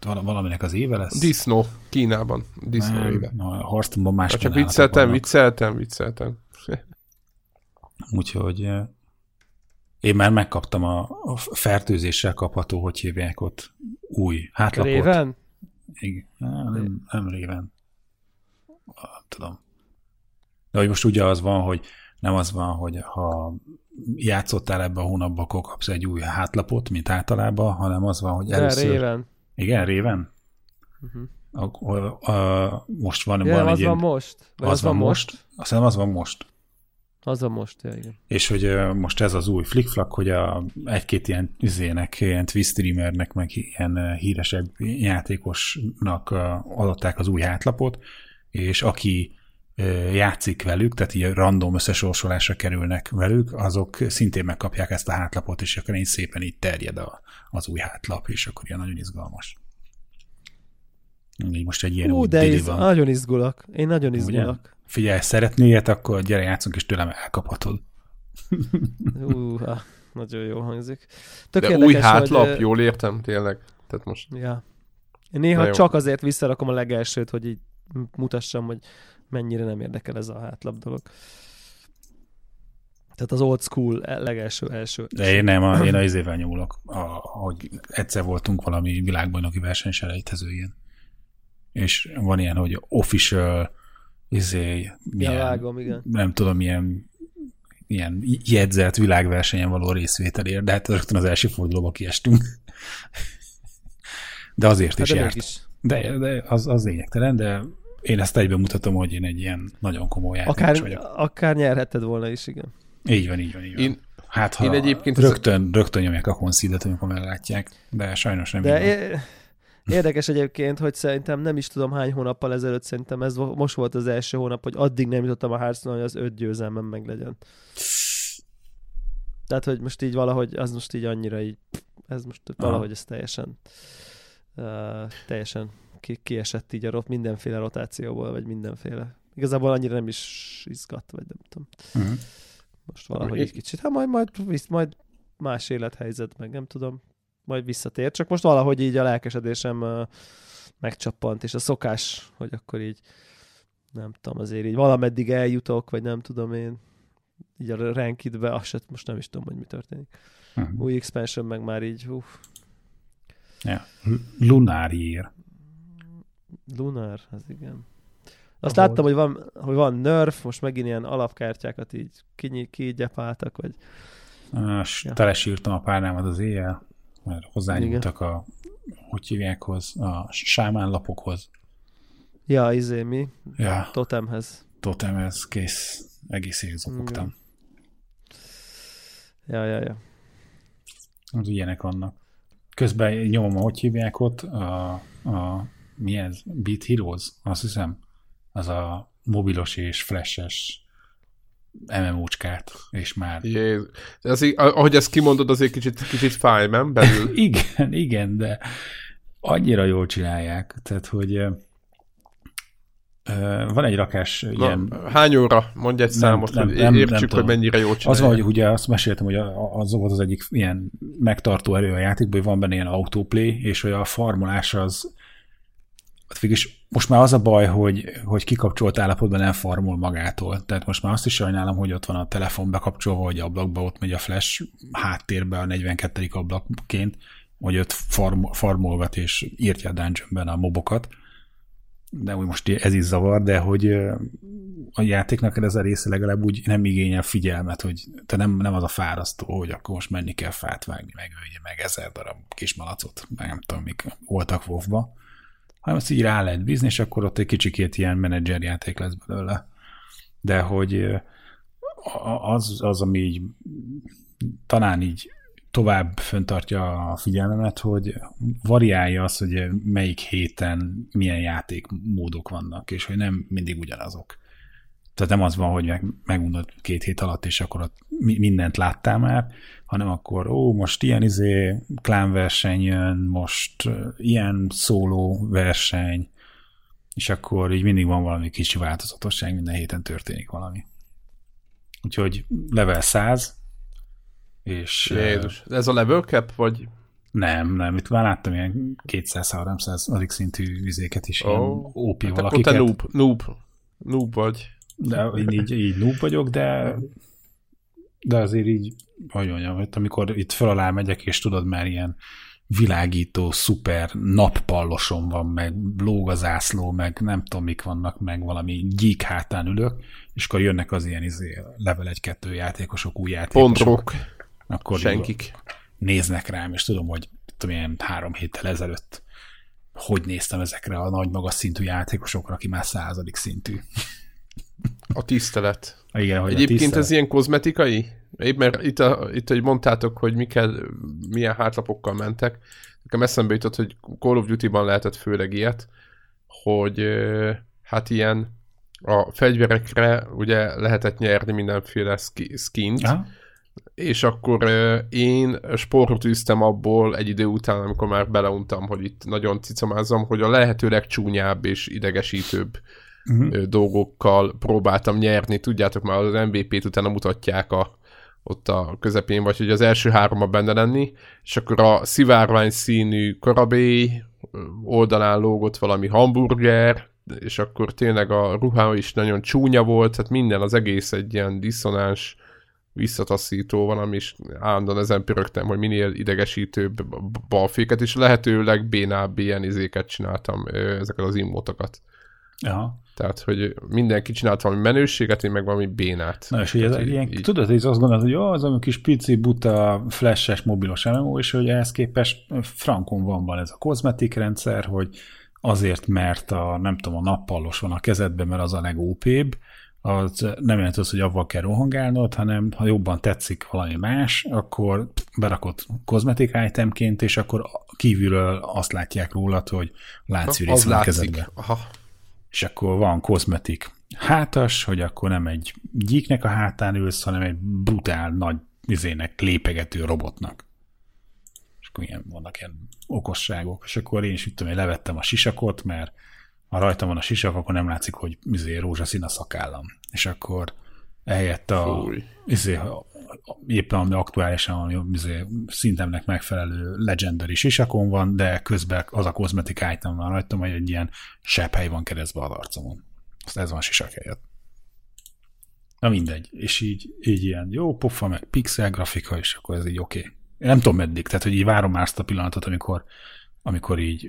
valaminek az éve lesz. Disznó, Kínában. Disznó nem, éve. A Hearthstone-ban más Csak vicceltem, vicceltem, vicceltem. Úgyhogy Én már megkaptam a, a fertőzéssel kapható, hogy hívják ott, új hátlapot. Réven? Igen, nem, nem réven. Nem tudom. De hogy most ugye az van, hogy nem az van, hogy ha játszottál ebbe a hónapba, akkor kapsz egy új hátlapot, mint általában, hanem az van, hogy először... De réven. Igen, réven? Uh-huh. A, a, a, most van, ja, van az egy van most? Vagy az, az van most? most? Azt hiszem, az van most. Az a most, ja, igen. És hogy uh, most ez az új flickflak, hogy a, egy-két ilyen üzének, ilyen twist streamernek, meg ilyen uh, híresebb játékosnak uh, adották az új hátlapot, és aki játszik velük, tehát így random összesorsolásra kerülnek velük, azok szintén megkapják ezt a hátlapot, és akkor így szépen így terjed a, az új hátlap, és akkor ilyen nagyon izgalmas. Így most egy ilyen Ú, új de iz, van. nagyon izgulok. Én nagyon izgulok. Ugye? Figyelj, szeretnél ilyet, akkor gyere játszunk, és tőlem elkaphatod. Ú, nagyon jó hangzik. Tök de érdekes, új hátlap, hogy, jól értem, tényleg. Tehát most... Ja. Én néha csak azért visszarakom a legelsőt, hogy így mutassam, hogy mennyire nem érdekel ez a hátlap dolog. Tehát az old school legelső első. De én nem, a, én a izével nyúlok, a, hogy egyszer voltunk valami világbajnoki versenyselejtező ilyen. És van ilyen, hogy official, izé, milyen, ja, vágom, igen. nem tudom, milyen ilyen jegyzett világversenyen való részvételért, de hát rögtön az első fordulóba kiestünk. De azért hát is de járt. Is. De, de az, az lényegtelen, de én ezt egyben mutatom, hogy én egy ilyen nagyon komoly játékos akár, vagyok. Akár nyerhetted volna is, igen. Így van, így van, így van. Én, hát ha én egyébként rögtön, ez... rögtön nyomják a konszídet, amikor meglátják, de sajnos nem de é- Érdekes egyébként, hogy szerintem nem is tudom hány hónappal ezelőtt, szerintem ez most volt az első hónap, hogy addig nem jutottam a hearthstone hogy az öt győzelmem meg legyen. Tehát, hogy most így valahogy, az most így annyira így, ez most valahogy ez teljesen uh, teljesen ki, kiesett így a rot, mindenféle rotációból, vagy mindenféle. Igazából annyira nem is izgat, vagy nem tudom. Uh-huh. Most valahogy egy kicsit, hát majd, majd, visz, majd más élethelyzet, meg nem tudom, majd visszatér. Csak most valahogy így a lelkesedésem uh, megcsappant, és a szokás, hogy akkor így nem tudom, azért így valameddig eljutok, vagy nem tudom én, így a rankidbe, azt most nem is tudom, hogy mi történik. Uh-huh. Új expansion meg már így, uff. Ja. Lunáriér. Lunar, az igen. Azt Ahol... láttam, hogy van, hogy van nerf, most megint ilyen alapkártyákat így kigyepáltak, vagy... Ja. Telesírtam a párnámat az éjjel, mert hozzányúltak a, hogy hívják hoz, a sámánlapokhoz. Ja, izé mi? Ja. Totemhez. Totemhez, kész. Egész évig zokogtam. Ja, ja, ja. Az ilyenek vannak. Közben nyomom, hogy hívják ott, a, a mi ez? Beat Heroes, azt hiszem. Az a mobilos és flashes MMO-cskát, és már... Jézus. Ez, ahogy ezt kimondod, azért kicsit, kicsit fáj, nem? Belül. igen, igen, de annyira jól csinálják, tehát, hogy van egy rakás Na, ilyen... Hány óra? Mondj egy számot, nem, hogy nem, értsük, nem hogy mennyire jól csinálják. Az van, hogy ugye azt meséltem, hogy az volt az egyik ilyen megtartó erő a játékban, hogy van benne ilyen autoplay, és hogy a farmolás az végülis most már az a baj, hogy, hogy kikapcsolt állapotban nem farmol magától. Tehát most már azt is sajnálom, hogy ott van a telefon bekapcsolva, hogy ablakba ott megy a flash háttérbe a 42. ablakként, hogy ott farm, farmolgat és írtja a dungeonben a mobokat. De úgy most ez is zavar, de hogy a játéknak ez a része legalább úgy nem igényel figyelmet, hogy te nem, nem az a fárasztó, hogy akkor most menni kell fát vágni, meg, meg ezer darab kis malacot, meg nem tudom, mik voltak WoW-ba hanem azt így rá lehet bízni, és akkor ott egy kicsikét ilyen menedzser játék lesz belőle. De hogy az, az, ami így talán így tovább föntartja a figyelmemet, hogy variálja az, hogy melyik héten milyen játékmódok vannak, és hogy nem mindig ugyanazok. Tehát nem az van, hogy meg, megmondod két hét alatt, és akkor ott mindent láttál már, hanem akkor, ó, most ilyen izé klánverseny jön, most ilyen szóló verseny, és akkor így mindig van valami kicsi változatosság, minden héten történik valami. Úgyhogy level 100, és... Jézus, ez a level cap, vagy... Nem, nem, itt már láttam ilyen 200-300 adik szintű vizéket is, oh. ilyen OP hát valakiket. Akkor te noob, noob, noob vagy. De én így, így noob vagyok, de De azért így, hogy mondjam, amikor itt fel alá megyek, és tudod már ilyen világító, szuper nappalloson van, meg lóg a zászló, meg nem tudom, mik vannak, meg valami gyík hátán ülök, és akkor jönnek az ilyen izé, level 1-2 játékosok, új játékosok. Pontrok. Akkor Senkik. Néznek rám, és tudom, hogy tudom, ilyen három héttel ezelőtt hogy néztem ezekre a nagy magas szintű játékosokra, aki már századik szintű. A tisztelet. Igen, hogy Egyébként tisztelet. ez ilyen kozmetikai? Épp mert itt, a, itt, hogy mondtátok, hogy mikkel, milyen hátlapokkal mentek, nekem eszembe jutott, hogy Call of Duty-ban lehetett főleg ilyet, hogy hát ilyen a fegyverekre ugye lehetett nyerni mindenféle skint, ja. és akkor én sportot üztem abból egy idő után, amikor már beleuntam, hogy itt nagyon cicamázom, hogy a lehető legcsúnyább és idegesítőbb uh-huh. dolgokkal próbáltam nyerni. Tudjátok már az MVP-t utána mutatják a, ott a közepén, vagy hogy az első háromba benne lenni, és akkor a szivárvány színű karabé oldalán lógott valami hamburger, és akkor tényleg a ruha is nagyon csúnya volt, tehát minden, az egész egy ilyen diszonáns, visszataszító van, ami is állandóan ezen pörögtem, hogy minél idegesítőbb balféket, és lehetőleg bénább ilyen izéket csináltam, ezeket az immótokat. Ja. Tehát, hogy mindenki csinált valami menőséget, én meg valami bénát. Na, és hogy ez így, ilyen, így... tudod, hogy azt gondolod, hogy jó, az a kis pici, buta, flashes, mobilos MMO, és hogy ehhez képest frankon van, van ez a kozmetik rendszer, hogy azért, mert a, nem tudom, a nappallos van a kezedben, mert az a legópébb, az nem jelenti az, hogy avval kell rohangálnod, hanem ha jobban tetszik valami más, akkor berakod kozmetik itemként, és akkor kívülről azt látják rólad, hogy látszűrész a kezedbe. Aha és akkor van kozmetik hátas, hogy akkor nem egy gyíknek a hátán ülsz, hanem egy brutál nagy vizének lépegető robotnak. És akkor ilyen, vannak ilyen okosságok, és akkor én is tudom, hogy levettem a sisakot, mert ha rajtam van a sisak, akkor nem látszik, hogy izé, rózsaszín a szakállam. És akkor ehelyett a, izé, éppen ami aktuálisan ami izé, szintemnek megfelelő legendary sisakon van, de közben az a kozmetik item van rajtam, hogy egy ilyen hely van keresztbe az arcomon. Azt ez van sisak helyett. Na mindegy. És így, így ilyen jó pofa, meg pixel grafika, és akkor ez így oké. Okay. Nem tudom meddig, tehát hogy így várom már azt a pillanatot, amikor, amikor így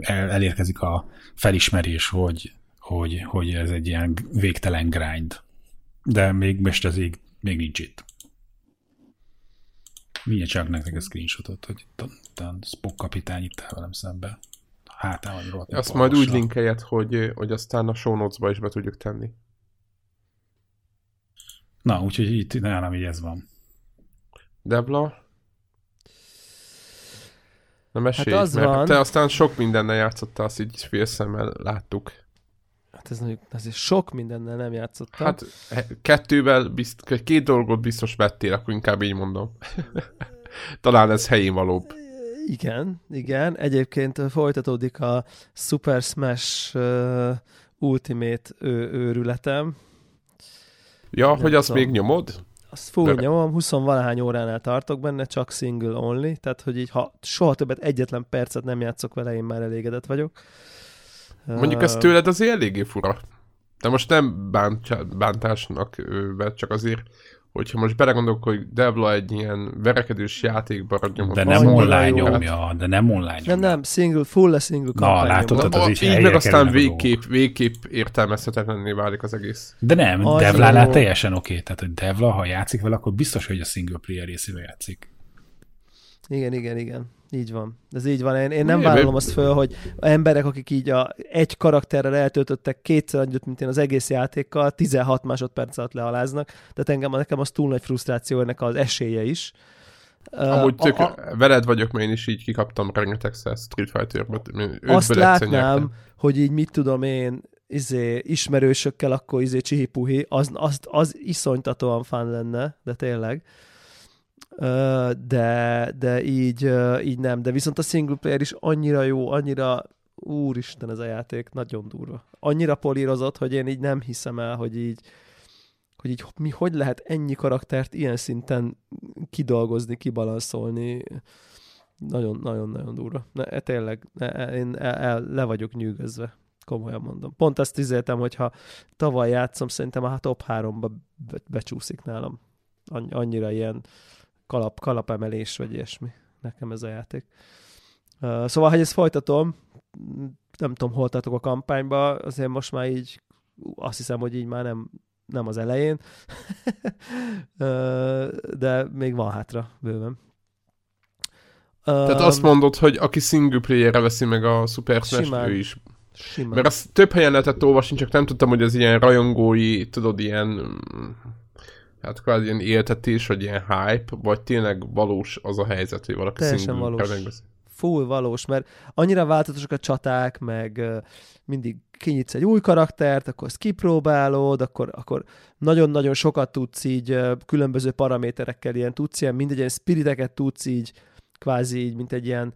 el, elérkezik a felismerés, hogy, hogy, hogy ez egy ilyen végtelen grind. De még most így még nincs itt. Mindjárt csak nektek a screenshotot, hogy itt a Spock kapitány itt áll velem szembe. Hátán vagy rohadt. Azt majd úgy linkeljed, hogy, hogy aztán a show notes-ba is be tudjuk tenni. Na, úgyhogy itt nálam így ez van. Debla? Na mesélj, hát az mert van. te aztán sok mindennel játszottál, azt így félszemmel láttuk. Hát ez, mondjuk, ez sok mindennel nem játszottam. Hát kettővel, bizt, két dolgot biztos vettél, akkor inkább így mondom. Talán ez helyén valóbb. Igen, igen. Egyébként folytatódik a Super Smash uh, Ultimate ő, őrületem. Ja, nem hogy azt tudom. még nyomod? Azt full De... nyomom, 20 valahány óránál tartok benne, csak single only, tehát hogy így ha soha többet egyetlen percet nem játszok vele, én már elégedett vagyok. Mondjuk ez tőled azért eléggé fura. De most nem bánt, bántásnak vett, csak azért, hogyha most belegondolok, hogy Devla egy ilyen verekedős játékba nyomott. De nem online nyomja, de nem online nyomja. Nem, nem, single, full a single Na, látod, az így Így meg aztán végképp, végképp értelmezhetetlenné válik az egész. De nem, Devla teljesen oké. Okay. Tehát, hogy Devla, ha játszik vele, akkor biztos, hogy a single player részével játszik. Igen, igen, igen. Így van. Ez így van. Én, én nem vállalom azt föl, hogy emberek, akik így a, egy karakterrel eltöltöttek kétszer annyit, mint én az egész játékkal, 16 másodperc alatt lealáznak. Tehát engem, nekem az túl nagy frusztráció ennek az esélye is. Amúgy tök, a, a, veled vagyok, mert én is így kikaptam rengeteg Street Fighter-bet. Azt látnám, hogy így mit tudom én, izé, ismerősökkel akkor izé csihipuhi, az, az, az iszonytatóan fán lenne, de tényleg de, de így, így nem. De viszont a single player is annyira jó, annyira úristen ez a játék, nagyon durva. Annyira polírozott, hogy én így nem hiszem el, hogy így, hogy így mi, hogy lehet ennyi karaktert ilyen szinten kidolgozni, kibalanszolni. Nagyon-nagyon-nagyon durva. Ne, tényleg, ne, e, én el, el, le vagyok nyűgözve. Komolyan mondom. Pont azt izéltem, hogyha tavaly játszom, szerintem a top 3-ba becsúszik nálam annyira ilyen kalap, kalapemelés, vagy ilyesmi nekem ez a játék. Uh, szóval, hogy ezt folytatom, nem tudom, hol tartok a kampányba, azért most már így azt hiszem, hogy így már nem, nem az elején, de még van hátra bőven. Tehát azt mondod, hogy aki single player veszi meg a Super Smash, ő is. Simán. Mert azt több helyen lehetett olvasni, csak nem tudtam, hogy ez ilyen rajongói, tudod, ilyen hát kvázi ilyen éltetés, vagy ilyen hype, vagy tényleg valós az a helyzet, hogy valaki Teljesen valós. Full valós, mert annyira változatosak a csaták, meg mindig kinyitsz egy új karaktert, akkor ezt kipróbálod, akkor, akkor nagyon-nagyon sokat tudsz így különböző paraméterekkel, ilyen tudsz ilyen, mindegy ilyen spiriteket tudsz így kvázi így, mint egy ilyen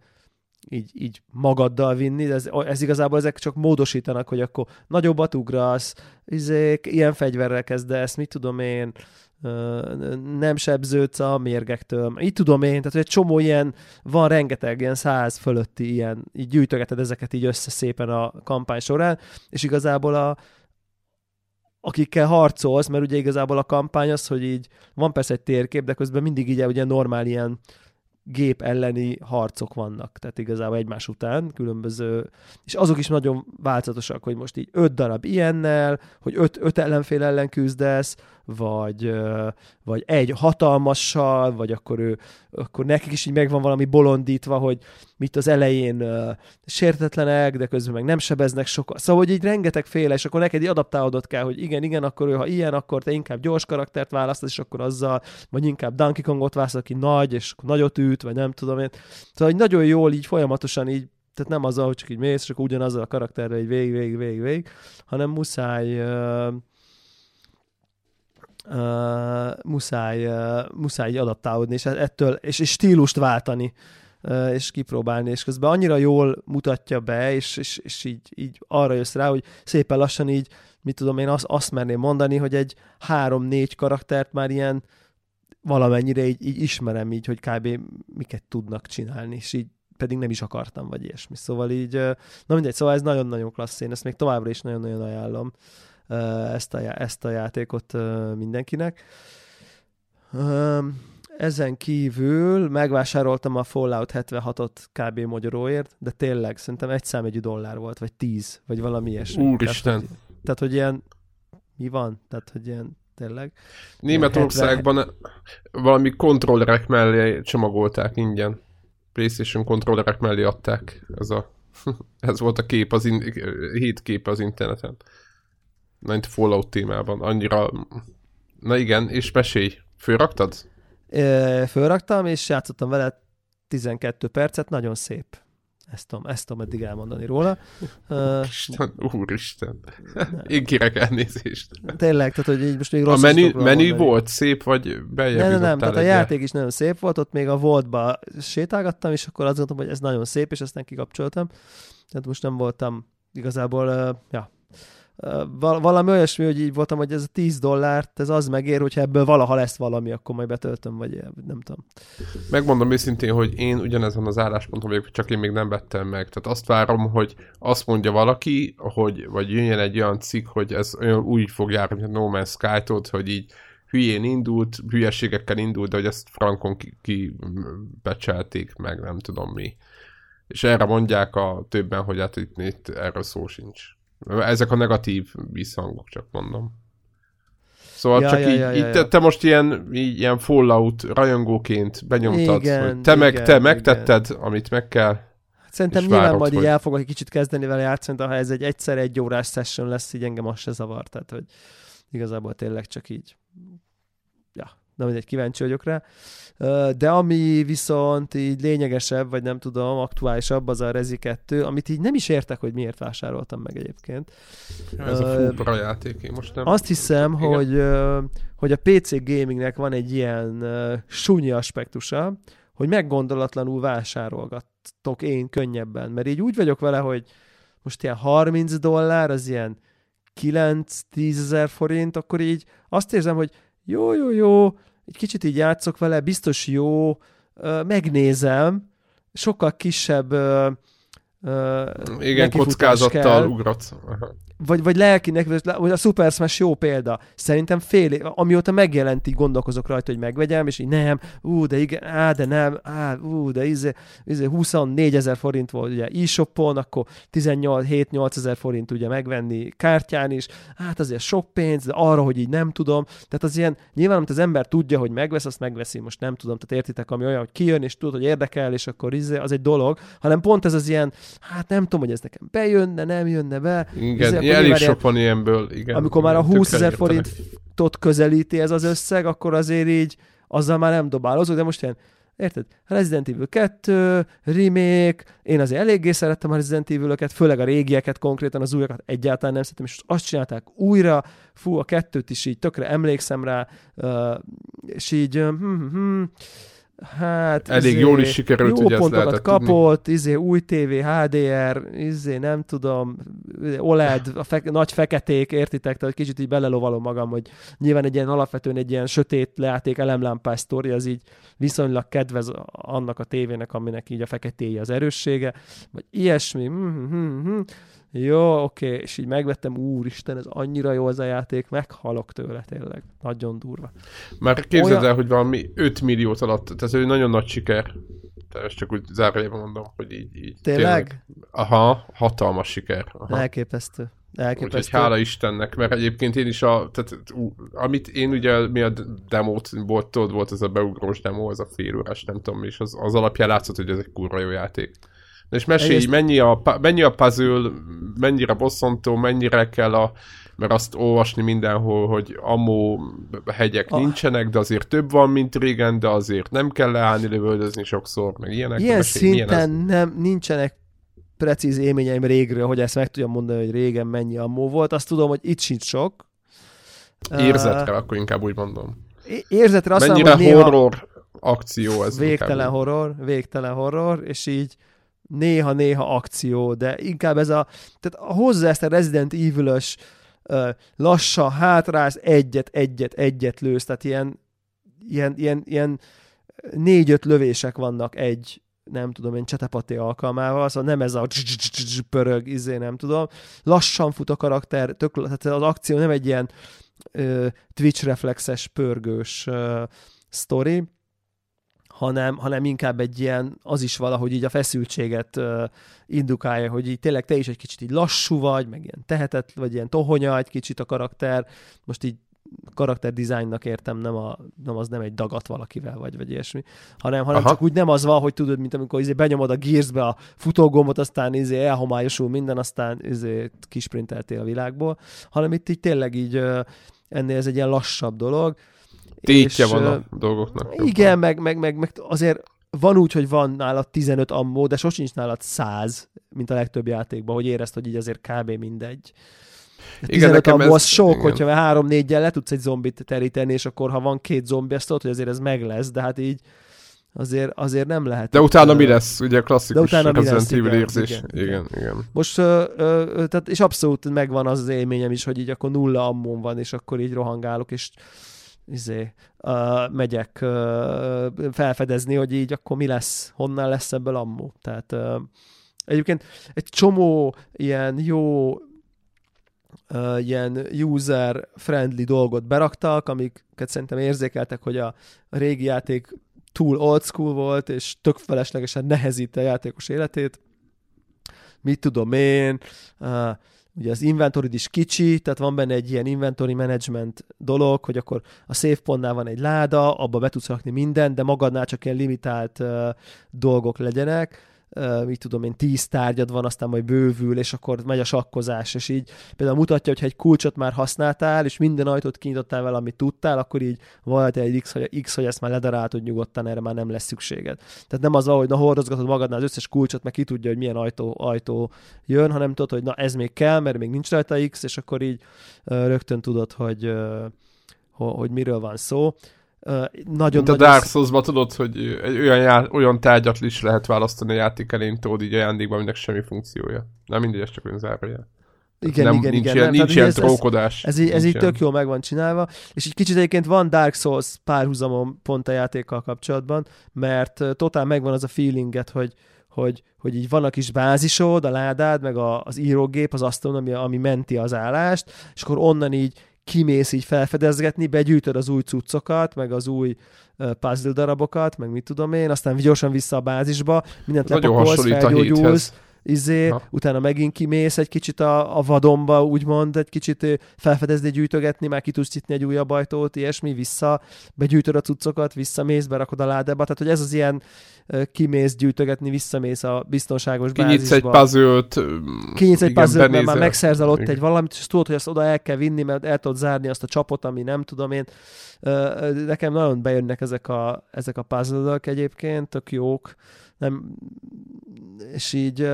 így, így magaddal vinni, de ez, ez igazából ezek csak módosítanak, hogy akkor nagyobbat ugrasz, izék, ilyen fegyverrel kezdesz, mit tudom én, nem sebződsz a mérgektől. Így tudom én, tehát egy csomó ilyen, van rengeteg ilyen száz fölötti ilyen, így gyűjtögeted ezeket így össze szépen a kampány során, és igazából a, akikkel harcolsz, mert ugye igazából a kampány az, hogy így van persze egy térkép, de közben mindig így ugye normál ilyen gép elleni harcok vannak, tehát igazából egymás után különböző, és azok is nagyon változatosak, hogy most így öt darab ilyennel, hogy öt, öt ellenfél ellen küzdesz, vagy, vagy egy hatalmassal, vagy akkor, ő, akkor nekik is így megvan valami bolondítva, hogy mit az elején sértetlenek, de közben meg nem sebeznek sokat. Szóval, hogy így rengeteg féle, és akkor neked így adaptálódott kell, hogy igen, igen, akkor ő, ha ilyen, akkor te inkább gyors karaktert választasz, és akkor azzal, vagy inkább Donkey Kongot választasz, aki nagy, és akkor nagyot üt, vagy nem tudom én. Szóval, hogy nagyon jól így folyamatosan így tehát nem az, hogy csak így mész, és akkor ugyanazzal a karakterrel így végig, végig, végig, végig, hanem muszáj uh, uh, muszáj, uh, muszáj adaptálódni, és ettől, és, és stílust váltani, uh, és kipróbálni, és közben annyira jól mutatja be, és, és, és így, így arra jössz rá, hogy szépen lassan így, mit tudom én, azt, azt merném mondani, hogy egy három-négy karaktert már ilyen valamennyire így, így ismerem így, hogy kb. miket tudnak csinálni, és így pedig nem is akartam, vagy ilyesmi. Szóval így, na mindegy, szóval ez nagyon-nagyon klassz, én ezt még továbbra is nagyon-nagyon ajánlom ezt a, ezt a játékot mindenkinek. Ezen kívül megvásároltam a Fallout 76-ot kb. magyaróért, de tényleg szerintem egy számegyű dollár volt, vagy tíz, vagy valami ilyesmi. Úristen! Tehát, hogy, tehát, hogy ilyen mi van? Tehát, hogy ilyen tényleg. Németországban 70... valami kontrollerek mellé csomagolták ingyen. PlayStation kontrollerek mellé adták. Ez, a, ez volt a kép, az in, hét kép az interneten mint Fallout témában. Annyira... Na igen, és mesélj. Fölraktad? fölraktam, és játszottam vele 12 percet, nagyon szép. Ezt tudom, ezt tudom eddig elmondani róla. Úristen, úristen. Én kérek elnézést. Tényleg, tehát hogy így most még rossz A menü, menü volt szép, vagy beljebb Nem, nem, nem, tehát a játék is nagyon szép volt, ott még a voltba sétálgattam, és akkor azt gondoltam, hogy ez nagyon szép, és aztán kikapcsoltam. Tehát most nem voltam igazából, ja, valami olyasmi, hogy így voltam, hogy ez a 10 dollárt, ez az megér, hogyha ebből valaha lesz valami, akkor majd betöltöm, vagy nem tudom. Megmondom őszintén, hogy én ugyanezen az állásponton vagyok, csak én még nem vettem meg. Tehát azt várom, hogy azt mondja valaki, hogy, vagy jöjjön egy olyan cikk, hogy ez olyan úgy fog járni, mint a No Man's sky hogy így hülyén indult, hülyeségekkel indult, de hogy ezt frankon kibecselték ki meg, nem tudom mi. És erre mondják a többen, hogy hát itt, itt erről szó sincs. Ezek a negatív visszhangok, csak mondom. Szóval ja, csak ja, így, ja, így te, te most ilyen, így, ilyen Fallout rajongóként benyomtad, igen, hogy te, igen, meg, te igen. megtetted, amit meg kell. Hát szerintem nyilván várod, majd hogy... így el fogok egy kicsit kezdeni vele játszani, de ha ez egy egyszer egy órás session lesz, így engem az se zavar, tehát hogy igazából tényleg csak így ja, de egy kíváncsi vagyok rá. De ami viszont így lényegesebb, vagy nem tudom, aktuálisabb, az a Rezi 2, amit így nem is értek, hogy miért vásároltam meg egyébként. Ez a fúbra játék, én most nem... Azt hiszem, hogy, hogy a PC gamingnek van egy ilyen sunyi aspektusa, hogy meggondolatlanul vásárolgatok én könnyebben, mert így úgy vagyok vele, hogy most ilyen 30 dollár, az ilyen 9-10 ezer forint, akkor így azt érzem, hogy jó, jó, jó, egy kicsit így játszok vele, biztos jó, megnézem, sokkal kisebb igen, kockázattal ugratsz. Vagy, vagy lelkinek, vagy a Super Smash jó példa. Szerintem fél év, amióta megjelent, így gondolkozok rajta, hogy megvegyem, és így nem, ú, de igen, á, de nem, á, ú, de izé, izé 24 ezer forint volt ugye e-shopon, akkor 18-7-8 ezer forint ugye megvenni kártyán is, hát azért sok pénz, de arra, hogy így nem tudom. Tehát az ilyen, nyilván, amit az ember tudja, hogy megvesz, azt megveszi, most nem tudom, tehát értitek, ami olyan, hogy kijön, és tudod, hogy érdekel, és akkor izé, az egy dolog, hanem pont ez az ilyen, hát nem tudom, hogy ez nekem bejönne, nem jönne be. Igen, izé, elég sok van ilyenből, igen. Amikor már a 20 ezer forintot közelíti ez az összeg, akkor azért így azzal már nem dobálozok, de most ilyen Érted? Resident Evil 2, remake, én azért eléggé szerettem a Resident evil főleg a régieket, konkrétan az újakat egyáltalán nem szeretem, és azt csinálták újra, fú, a kettőt is így tökre emlékszem rá, és így, hm, hm, hm, Hát, Elég izé, jól is sikerült, jó pontokat kapott, tudni. izé, új TV, HDR, izé, nem tudom, OLED, a fe, nagy feketék, értitek, tehát kicsit így belelovalom magam, hogy nyilván egy ilyen alapvetően egy ilyen sötét leáték elemlámpás sztori, az így viszonylag kedvez annak a tévének, aminek így a feketéje az erőssége, vagy ilyesmi, hm, hm, hm, jó, oké, és így megvettem, úristen, ez annyira jó az a játék, meghalok tőle tényleg, nagyon durva. Már képzeld Olyan... el, hogy valami 5 milliót alatt, tehát ez egy nagyon nagy siker. Tehát csak úgy zárójában mondom, hogy így. így tényleg? tényleg? Aha, hatalmas siker. Aha. Elképesztő. Elképesztő. Úgyhogy hála Istennek, mert egyébként én is a, tehát, amit én ugye, mi a demót volt, tudod, volt ez a beugrós demo, az a fél órás, nem tudom, és az, az alapján látszott, hogy ez egy kurva jó játék. És mesélj, Egész... mennyi, a, mennyi a puzzle, mennyire bosszantó, mennyire kell a, mert azt olvasni mindenhol, hogy amó hegyek ah. nincsenek, de azért több van, mint régen, de azért nem kell leállni, lövöldözni sokszor, meg ilyenek. Ilyen mesélj, szinten milyen nem, nincsenek precíz élményeim régről, hogy ezt meg tudjam mondani, hogy régen mennyi ammó volt. Azt tudom, hogy itt sincs sok. Érzetre, uh, akkor inkább úgy mondom. Érzetre azt Mennyire mondom, hogy horror néha... akció ez Végtelen horror, végtelen horror, és így néha-néha akció, de inkább ez a, tehát hozzá ezt a Resident Evil-ös lassan hátrász, egyet, egyet, egyet lősz, tehát ilyen, ilyen, ilyen, ilyen négy-öt lövések vannak egy, nem tudom én, csetepaté alkalmával, szóval nem ez a pörög, izé, nem tudom. Lassan fut a karakter, tök, tehát az akció nem egy ilyen Twitch reflexes, pörgős sztori, hanem, hanem inkább egy ilyen, az is valahogy így a feszültséget uh, indukálja, hogy így tényleg te is egy kicsit így lassú vagy, meg ilyen tehetet, vagy ilyen tohonya egy kicsit a karakter, most így karakter dizájnnak értem, nem, a, nem az nem egy dagat valakivel, vagy, vagy ilyesmi, hanem, hanem csak úgy nem az van, hogy tudod, mint amikor izé benyomod a Gearsbe a futógombot, aztán izé elhomályosul minden, aztán izé kisprinteltél a világból, hanem itt így tényleg így ennél ez egy ilyen lassabb dolog, tétje és, van a dolgoknak. Igen, meg, meg, meg, meg azért van úgy, hogy van nálad 15 ammó, de sosincs nálad 100, mint a legtöbb játékban, hogy érezd, hogy így azért kb. mindegy. 15 igen, ammó az sok, igen. hogyha három négyel le tudsz egy zombit teríteni, és akkor ha van két zombi, azt tudod, hogy azért ez meg lesz, de hát így azért, azért nem lehet. De utána uh, mi lesz? Ugye klasszikus de utána Resident Evil érzés. Igen, igen, igen. igen. Most, uh, uh, tehát, és abszolút megvan az, az élményem is, hogy így akkor nulla ammón van, és akkor így rohangálok, és izé, uh, megyek uh, felfedezni, hogy így akkor mi lesz, honnan lesz ebből ammo. Tehát uh, egyébként egy csomó ilyen jó uh, ilyen user-friendly dolgot beraktak, amiket szerintem érzékeltek, hogy a régi játék túl old school volt, és tök feleslegesen nehezíti a játékos életét. Mit tudom én, uh, ugye az inventory is kicsi, tehát van benne egy ilyen inventory management dolog, hogy akkor a save pontnál van egy láda, abba be tudsz rakni mindent, de magadnál csak ilyen limitált uh, dolgok legyenek, mit tudom én, tíz tárgyad van, aztán majd bővül, és akkor megy a sakkozás, és így például mutatja, hogy ha egy kulcsot már használtál, és minden ajtót kinyitottál vele, amit tudtál, akkor így volt egy X, hogy, X, hogy ezt már ledaráltad nyugodtan, erre már nem lesz szükséged. Tehát nem az, hogy na hordozgatod magadnál az összes kulcsot, meg ki tudja, hogy milyen ajtó, ajtó jön, hanem tudod, hogy na ez még kell, mert még nincs rajta X, és akkor így rögtön tudod, hogy, hogy miről van szó nagyon Mint a Dark souls tudod, hogy egy olyan, já- olyan tárgyat is lehet választani a játék elén, tudod így ajándékban, aminek semmi funkciója. Nem mindegy, ez csak olyan zárója. Igen, nem, igen, nincs igen. Ilyen, nem, nincs ilyen ez, trókodás. Ez, ez, ez így tök jól meg van csinálva, és egy kicsit egyébként van Dark Souls párhuzamon pont a játékkal kapcsolatban, mert totál megvan az a feelinget, hogy, hogy, hogy így van a kis bázisod, a ládád, meg a, az írógép, az asztalon, ami, ami menti az állást, és akkor onnan így kimész így felfedezgetni, begyűjtöd az új cuccokat, meg az új puzzle darabokat, meg mit tudom én, aztán gyorsan vissza a bázisba, mindent lepakolsz, felgyógyulsz, izé, ha. utána megint kimész egy kicsit a, a vadonba, úgymond egy kicsit felfedezni, gyűjtögetni, már ki tudsz nyitni egy újabb ajtót, ilyesmi, vissza, begyűjtöd a cuccokat, visszamész, berakod a ládába, tehát hogy ez az ilyen kimész gyűjtögetni, visszamész a biztonságos Kinyitsz bázisba. egy puzzle-t. Kinyitsz egy puzzle mert már megszerzel ott egy valamit, és tudod, hogy azt oda el kell vinni, mert el tudod zárni azt a csapot, ami nem tudom én. Nekem nagyon bejönnek ezek a, ezek a puzzle egyébként, tök jók nem, és így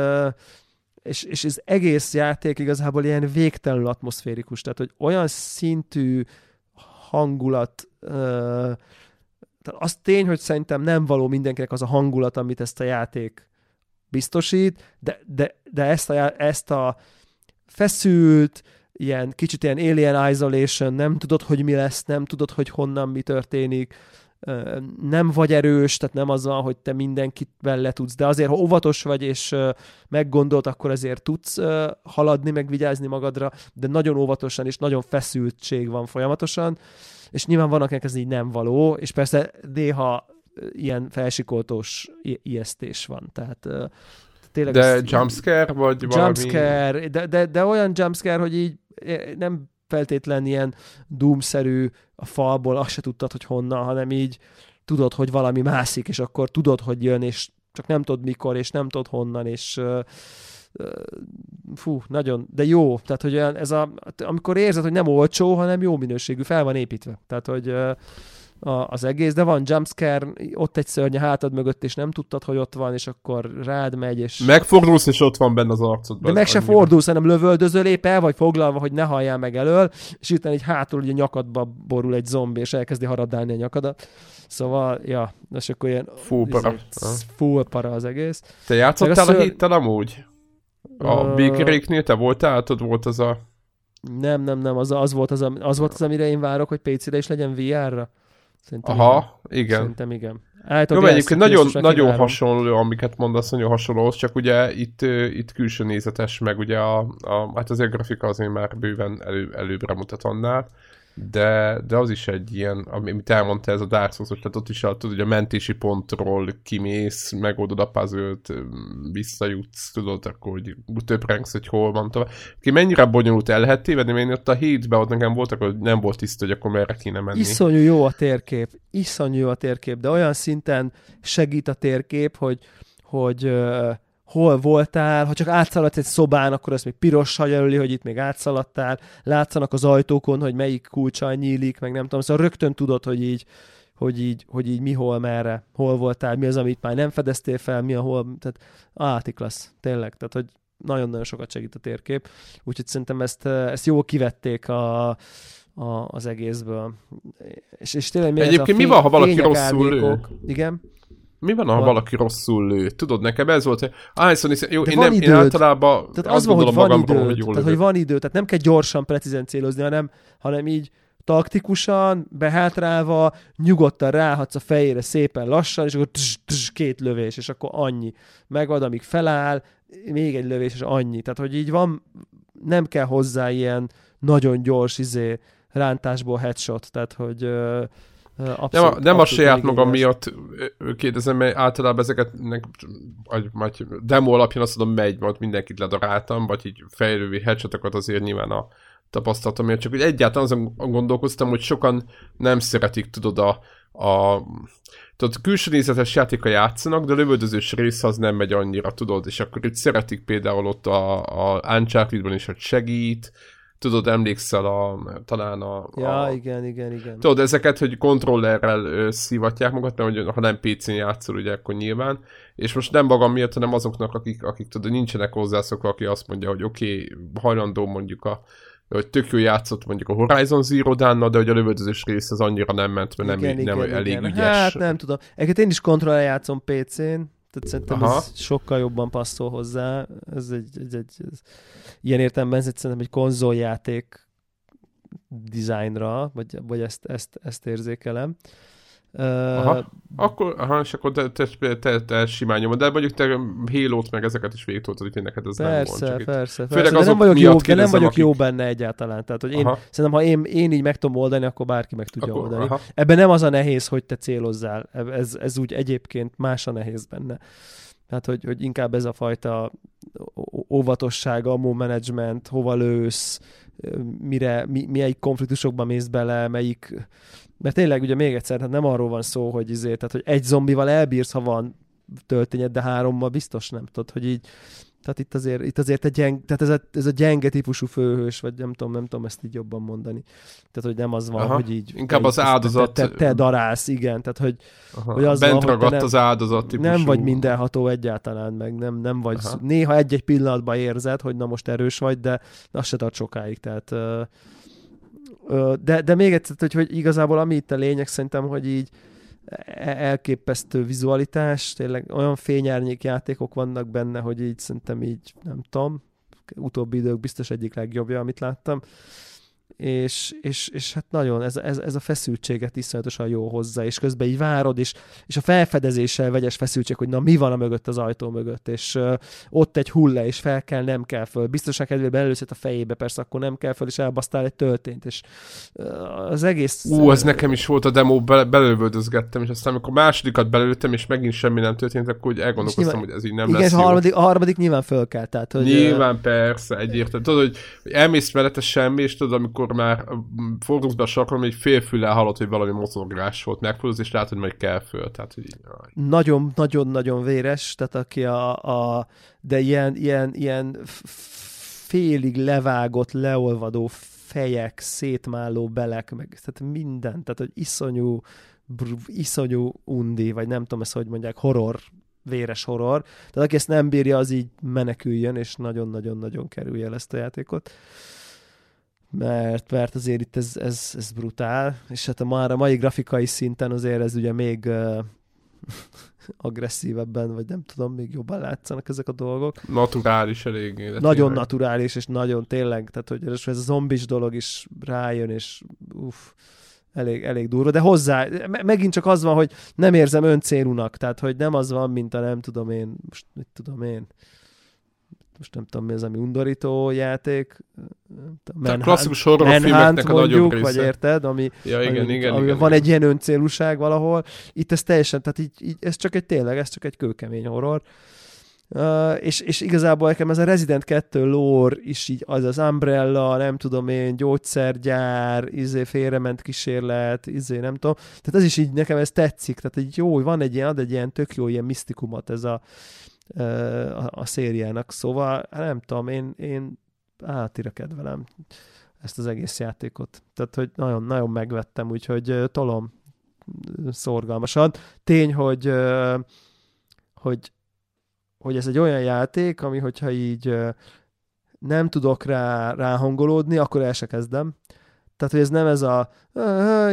és, és az egész játék igazából ilyen végtelenül atmoszférikus, tehát hogy olyan szintű hangulat tehát az tény, hogy szerintem nem való mindenkinek az a hangulat, amit ezt a játék biztosít, de, de, de ezt, a, ezt a feszült, ilyen kicsit ilyen alien isolation, nem tudod, hogy mi lesz, nem tudod, hogy honnan mi történik, nem vagy erős, tehát nem az van, hogy te mindenkit le tudsz, de azért, ha óvatos vagy és meggondolt, akkor azért tudsz haladni, meg vigyázni magadra, de nagyon óvatosan és nagyon feszültség van folyamatosan, és nyilván vannak ez így nem való, és persze néha ilyen felsikoltós ijesztés van, tehát tényleg... De jumpscare, vagy valami... Jumpscare, de, de, de olyan jumpscare, hogy így nem feltétlen ilyen doom-szerű a falból, azt se tudtad, hogy honnan, hanem így tudod, hogy valami mászik, és akkor tudod, hogy jön, és csak nem tudod mikor, és nem tudod honnan, és uh, fú, nagyon, de jó, tehát hogy ez a, amikor érzed, hogy nem olcsó, hanem jó minőségű, fel van építve, tehát hogy uh, a, az egész, de van jumpscare, ott egy szörny a hátad mögött, és nem tudtad, hogy ott van, és akkor rád megy, és... Megfordulsz, és ott van benne az arcodban. De meg se annyira. fordulsz, hanem lövöldözöl épp el vagy foglalva, hogy ne halljál meg elől, és utána egy hátul ugye nyakadba borul egy zombi, és elkezdi haradálni a nyakadat. Szóval, ja, és akkor ilyen... Full para. Full para az egész. Te játszottál a, ször... a héttel amúgy? A uh... békeréknél te voltál? Ott volt az a... Nem, nem, nem, az, az, volt az, az volt az, amire én várok, hogy PC-re is legyen VR-ra. Szerintem Aha, igen. igen. Szerintem igen. Jó, egyébként nagyon, nagyon hasonló, amiket mondasz, nagyon hasonló, csak ugye itt, itt külső nézetes, meg ugye a, a hát azért a grafika azért már bőven elő, előbbre mutat annál de, de az is egy ilyen, amit elmondta ez a Dark Souls, tehát ott is tudod, hogy a mentési pontról kimész, megoldod a puzzle visszajutsz, tudod, akkor hogy töprengsz, hogy hol van tovább. Ki mennyire bonyolult el lehet tévedni, mert én ott a hétben ott nekem voltak, hogy nem volt tiszta, hogy akkor merre kéne menni. Iszonyú jó a térkép, iszonyú jó a térkép, de olyan szinten segít a térkép, hogy, hogy hol voltál, ha csak átszaladsz egy szobán, akkor ezt még pirossal jelöli, hogy itt még átszaladtál, látszanak az ajtókon, hogy melyik kulcsal nyílik, meg nem tudom, szóval rögtön tudod, hogy így, hogy így, hogy így mi, hol, merre, hol voltál, mi az, amit már nem fedeztél fel, mi a hol, tehát áti klassz, tényleg, tehát hogy nagyon-nagyon sokat segít a térkép, úgyhogy szerintem ezt, ezt jól kivették a, a, az egészből. És, és tényleg mi Egyébként mi van, ha valaki rosszul lő? Igen. Mi van, ha van. valaki rosszul lő? Tudod, nekem ez volt, hogy hányszor is, jó, én, nem, én általában tehát az van, hogy van idő, hogy jól tehát, hogy van idő, tehát nem kell gyorsan, precízen célozni, hanem, hanem így taktikusan, behátrálva, nyugodtan ráhatsz a fejére szépen lassan, és akkor tss, tss, két lövés, és akkor annyi. Megad, amíg feláll, még egy lövés, és annyi. Tehát, hogy így van, nem kell hozzá ilyen nagyon gyors izé, rántásból headshot, tehát, hogy Abszolút, nem a, nem a saját magam miatt kérdezem, mert általában ezeket vagy, vagy demo alapján azt tudom, megy, majd mindenkit ledaráltam, vagy így fejlővi headshotokat azért nyilván a tapasztalatom miatt, csak hogy egyáltalán azon gondolkoztam, hogy sokan nem szeretik, tudod, a, a tudod, külső nézetes játéka játszanak, de a lövöldözős rész az nem megy annyira, tudod, és akkor itt szeretik például ott a, a Uncharted-ban is, hogy segít, tudod, emlékszel a, talán a... Ja, a, igen, igen, igen. Tudod, ezeket, hogy kontrollerrel ö, szívatják magat, mert hogy, ha nem PC-n játszol, ugye, akkor nyilván. És most nem magam miatt, hanem azoknak, akik, akik tudod, nincsenek hozzászokva, aki azt mondja, hogy oké, okay, hajlandó mondjuk a hogy tök jó játszott mondjuk a Horizon Zero dawn de hogy a lövöldözős rész az annyira nem ment, mert igen, nem, igen, nem igen, elég igen. ügyes. Hát nem tudom. Egyébként én is kontroller játszom PC-n, tehát szerintem Aha. ez sokkal jobban passzol hozzá. Ez egy, egy, egy ez, ilyen értelemben ez egy, szerintem egy konzoljáték dizájnra, vagy, vagy ezt, ezt, ezt érzékelem. Aha. Akkor, aha, és akkor te, te, te, te simán nyomod, de mondjuk te halo meg ezeket is végigtoltad, úgyhogy neked ez persze, nem van. Persze, persze, de nem vagyok, jó, de nem vagyok akik... jó benne egyáltalán. Tehát, hogy én, aha. szerintem, ha én, én így meg tudom oldani, akkor bárki meg tudja akkor, oldani. Aha. Ebben nem az a nehéz, hogy te célozzál. Ez, ez úgy egyébként más a nehéz benne. Tehát, hogy, hogy inkább ez a fajta óvatosság, amó management, hova lősz, mire, mi, melyik konfliktusokba mész bele, melyik... Mert tényleg ugye még egyszer, hát nem arról van szó, hogy izé, tehát, hogy egy zombival elbírsz, ha van töltényed, de hárommal biztos nem tudod, hogy így tehát itt azért, itt azért egy gyeng, tehát ez a, ez a gyenge típusú főhős, vagy nem tudom, nem tudom ezt így jobban mondani. Tehát, hogy nem az van, Aha. hogy így... Inkább az áldozat... Te, te, te darálsz, igen, tehát, hogy, Aha. hogy az Bent van, ragadt nem, az áldozat típusú. Nem vagy mindenható egyáltalán, meg nem, nem vagy... Aha. Néha egy-egy pillanatban érzed, hogy na most erős vagy, de az se tart sokáig, tehát... De, de még egyszer, hogy, hogy igazából ami itt a lényeg, szerintem, hogy így E-, elképesztő vizualitás, tényleg olyan fényárnyék játékok vannak benne, hogy így szerintem így, nem tudom, utóbbi idők biztos egyik legjobbja, amit láttam és, és, és hát nagyon ez, ez, ez a feszültséget iszonyatosan jó hozzá, és közben így várod, és, és a felfedezéssel vegyes feszültség, hogy na mi van a mögött az ajtó mögött, és uh, ott egy hulla, és fel kell, nem kell föl. Biztosan kedvében először a fejébe, persze akkor nem kell föl, és elbasztál egy töltényt, és uh, az egész... Ú, ez nekem is volt a demo, be, belővöldözgettem, és aztán amikor másodikat belőttem, és megint semmi nem történt, akkor úgy elgondolkoztam, nyilván, hogy ez így nem igen, lesz a harmadik, a harmadik nyilván föl kell, tehát, hogy... Nyilván, persze, egyértelmű. Tudod, hogy, hogy elmész mellette semmi, és tudod, amikor már fordulsz be a sarkon, egy félfüllel hallott, hogy valami mozogás volt, megfordulsz, és látod, hogy majd kell föl. Tehát, hogy Nagyon-nagyon-nagyon véres, tehát aki a, a de ilyen, ilyen, ilyen félig levágott, leolvadó fejek, szétmáló belek, meg tehát minden, tehát hogy iszonyú, br- iszonyú undi, vagy nem tudom ezt, hogy mondják, horror véres horror. Tehát aki ezt nem bírja, az így meneküljön, és nagyon-nagyon-nagyon kerülje el ezt a játékot mert, mert azért itt ez, ez, ez brutál, és hát a már a mai grafikai szinten azért ez ugye még uh, agresszívebben, vagy nem tudom, még jobban látszanak ezek a dolgok. Naturális elég. Nagyon tényleg. naturális, és nagyon tényleg, tehát hogy ez a zombis dolog is rájön, és uff, elég, elég durva, de hozzá, megint csak az van, hogy nem érzem öncélúnak, tehát hogy nem az van, mint a nem tudom én, most mit tudom én, most nem tudom mi az, ami undorító játék. Manhunt, klasszikus horrorfilmeknek a nagyobb része. vagy érted, ami, ja, igen, ami, igen, ami igen, van igen. egy ilyen öncélúság valahol. Itt ez teljesen, tehát így, így, ez csak egy tényleg, ez csak egy kőkemény horror. Uh, és, és igazából nekem ez a Resident 2 lore is így, az az Umbrella, nem tudom én, gyógyszergyár, izé félrement kísérlet, izé nem tudom. Tehát ez is így, nekem ez tetszik, tehát így jó, van egy ilyen, ad egy ilyen tök jó ilyen misztikumot ez a, a, a szériának, szóval hát nem tudom, én, én átira kedvelem ezt az egész játékot. Tehát, hogy nagyon, nagyon megvettem, úgyhogy tolom szorgalmasan. Tény, hogy, hogy, hogy ez egy olyan játék, ami hogyha így nem tudok rá ráhangolódni, akkor el se kezdem. Tehát, hogy ez nem ez a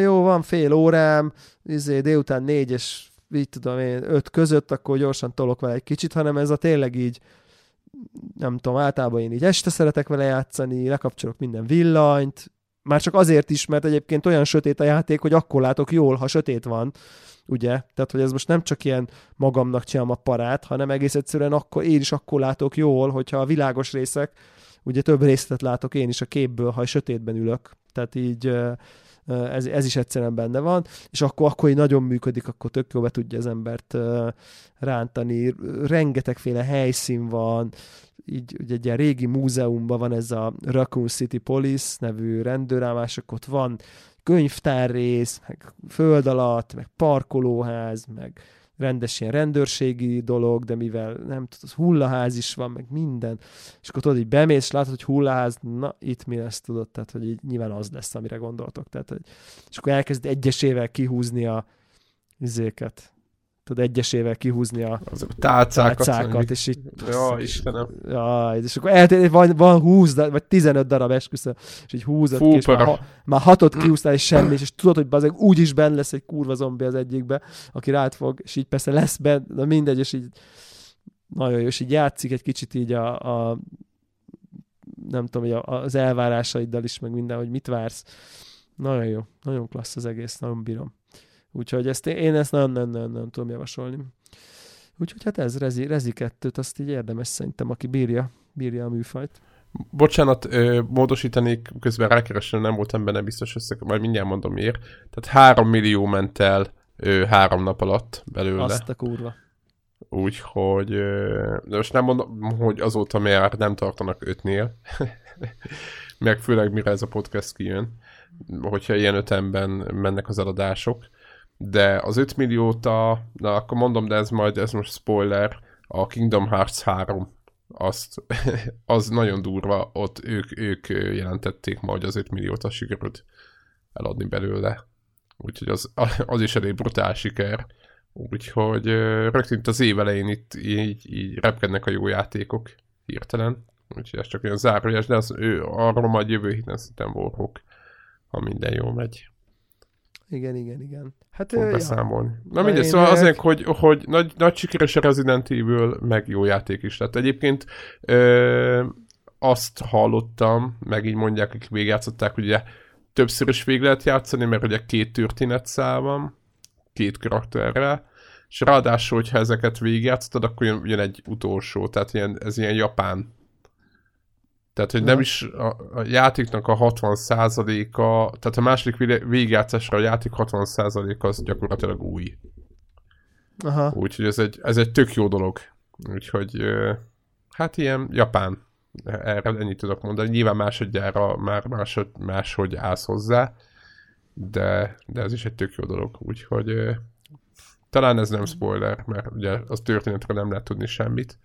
jó, van fél órám, izé, délután négy, és így tudom én, öt között, akkor gyorsan tolok vele egy kicsit, hanem ez a tényleg így, nem tudom, általában én így este szeretek vele játszani, lekapcsolok minden villanyt, már csak azért is, mert egyébként olyan sötét a játék, hogy akkor látok jól, ha sötét van, ugye? Tehát, hogy ez most nem csak ilyen magamnak csinálom a parát, hanem egész egyszerűen akkor, én is akkor látok jól, hogyha a világos részek, ugye több részletet látok én is a képből, ha sötétben ülök. Tehát így ez, ez is egyszerűen benne van, és akkor, akkor így nagyon működik, akkor tök jó be tudja az embert rántani, rengetegféle helyszín van, így ugye egy ilyen régi múzeumban van ez a Raccoon City Police nevű rendőrállások, ott van könyvtárrész, meg föld alatt, meg parkolóház, meg rendes ilyen rendőrségi dolog, de mivel nem tudod, hullaház is van, meg minden, és akkor tudod, így bemész, látod, hogy hullaház, na, itt mi lesz, tudod, tehát, hogy így nyilván az lesz, amire gondoltok, tehát, hogy, és akkor elkezd egyesével kihúzni a izéket, tudod, egyesével kihúzni a, Azok tálcákat, tálcákat és így... Ja, Istenem. Ja, és akkor eltér, van, van 20, vagy 15 darab esküszöm, és így húzod ki, és már, ha, már hatot kiúztál, és semmi, és tudod, hogy bazeg úgy is benne lesz egy kurva zombi az egyikbe, aki rád fog, és így persze lesz benne, de mindegy, és így nagyon jó, és így játszik egy kicsit így a, a nem tudom, hogy az elvárásaiddal is, meg minden, hogy mit vársz. Nagyon jó, nagyon klassz az egész, nagyon bírom. Úgyhogy ezt, én ezt nem, nem, nem, nem tudom javasolni. Úgyhogy hát ez Rezi, Rezi 2 azt így érdemes szerintem, aki bírja, bírja a műfajt. Bocsánat, ö, módosítanék, közben rákeresem, nem voltam benne biztos össze, majd mindjárt mondom miért. Tehát 3 millió ment el ö, három nap alatt belőle. Azt a kurva. Úgyhogy, de most nem mondom, hogy azóta már nem tartanak ötnél, meg főleg mire ez a podcast kijön, hogyha ilyen ötemben mennek az eladások, de az 5 milliót a, na akkor mondom, de ez majd, ez most spoiler, a Kingdom Hearts 3 azt, az nagyon durva, ott ők, ők jelentették ma, az 5 milliót a sikerült eladni belőle. Úgyhogy az, az is elég brutál siker. Úgyhogy rögtön az év elején itt így, így repkednek a jó játékok hirtelen. Úgyhogy ez csak olyan zárójas, de az, ő, arról majd jövő héten szerintem vorhok, ha minden jól megy. Igen, igen, igen. Hát fog beszámolni. Ja. Na mindegy, szóval azért, hogy, hogy nagy, nagy sikeres a Resident Evil, meg jó játék is lett. Egyébként ö, azt hallottam, meg így mondják, akik végigjátszották, hogy ugye többször is végig lehet játszani, mert ugye két történetszál van, két karakterrel, és ráadásul, hogyha ezeket végigjátszottad, akkor jön, jön egy utolsó, tehát ilyen, ez ilyen japán. Tehát, hogy nem is a, a játéknak a 60%-a, tehát a második végigjátszásra a játék 60%-a az gyakorlatilag új. Aha. Úgyhogy ez egy, ez egy tök jó dolog. Úgyhogy hát ilyen japán. Erre ennyit tudok mondani. Nyilván másodjára már másod, máshogy állsz hozzá, de, de ez is egy tök jó dolog. Úgyhogy talán ez nem spoiler, mert ugye az történetről nem lehet tudni semmit,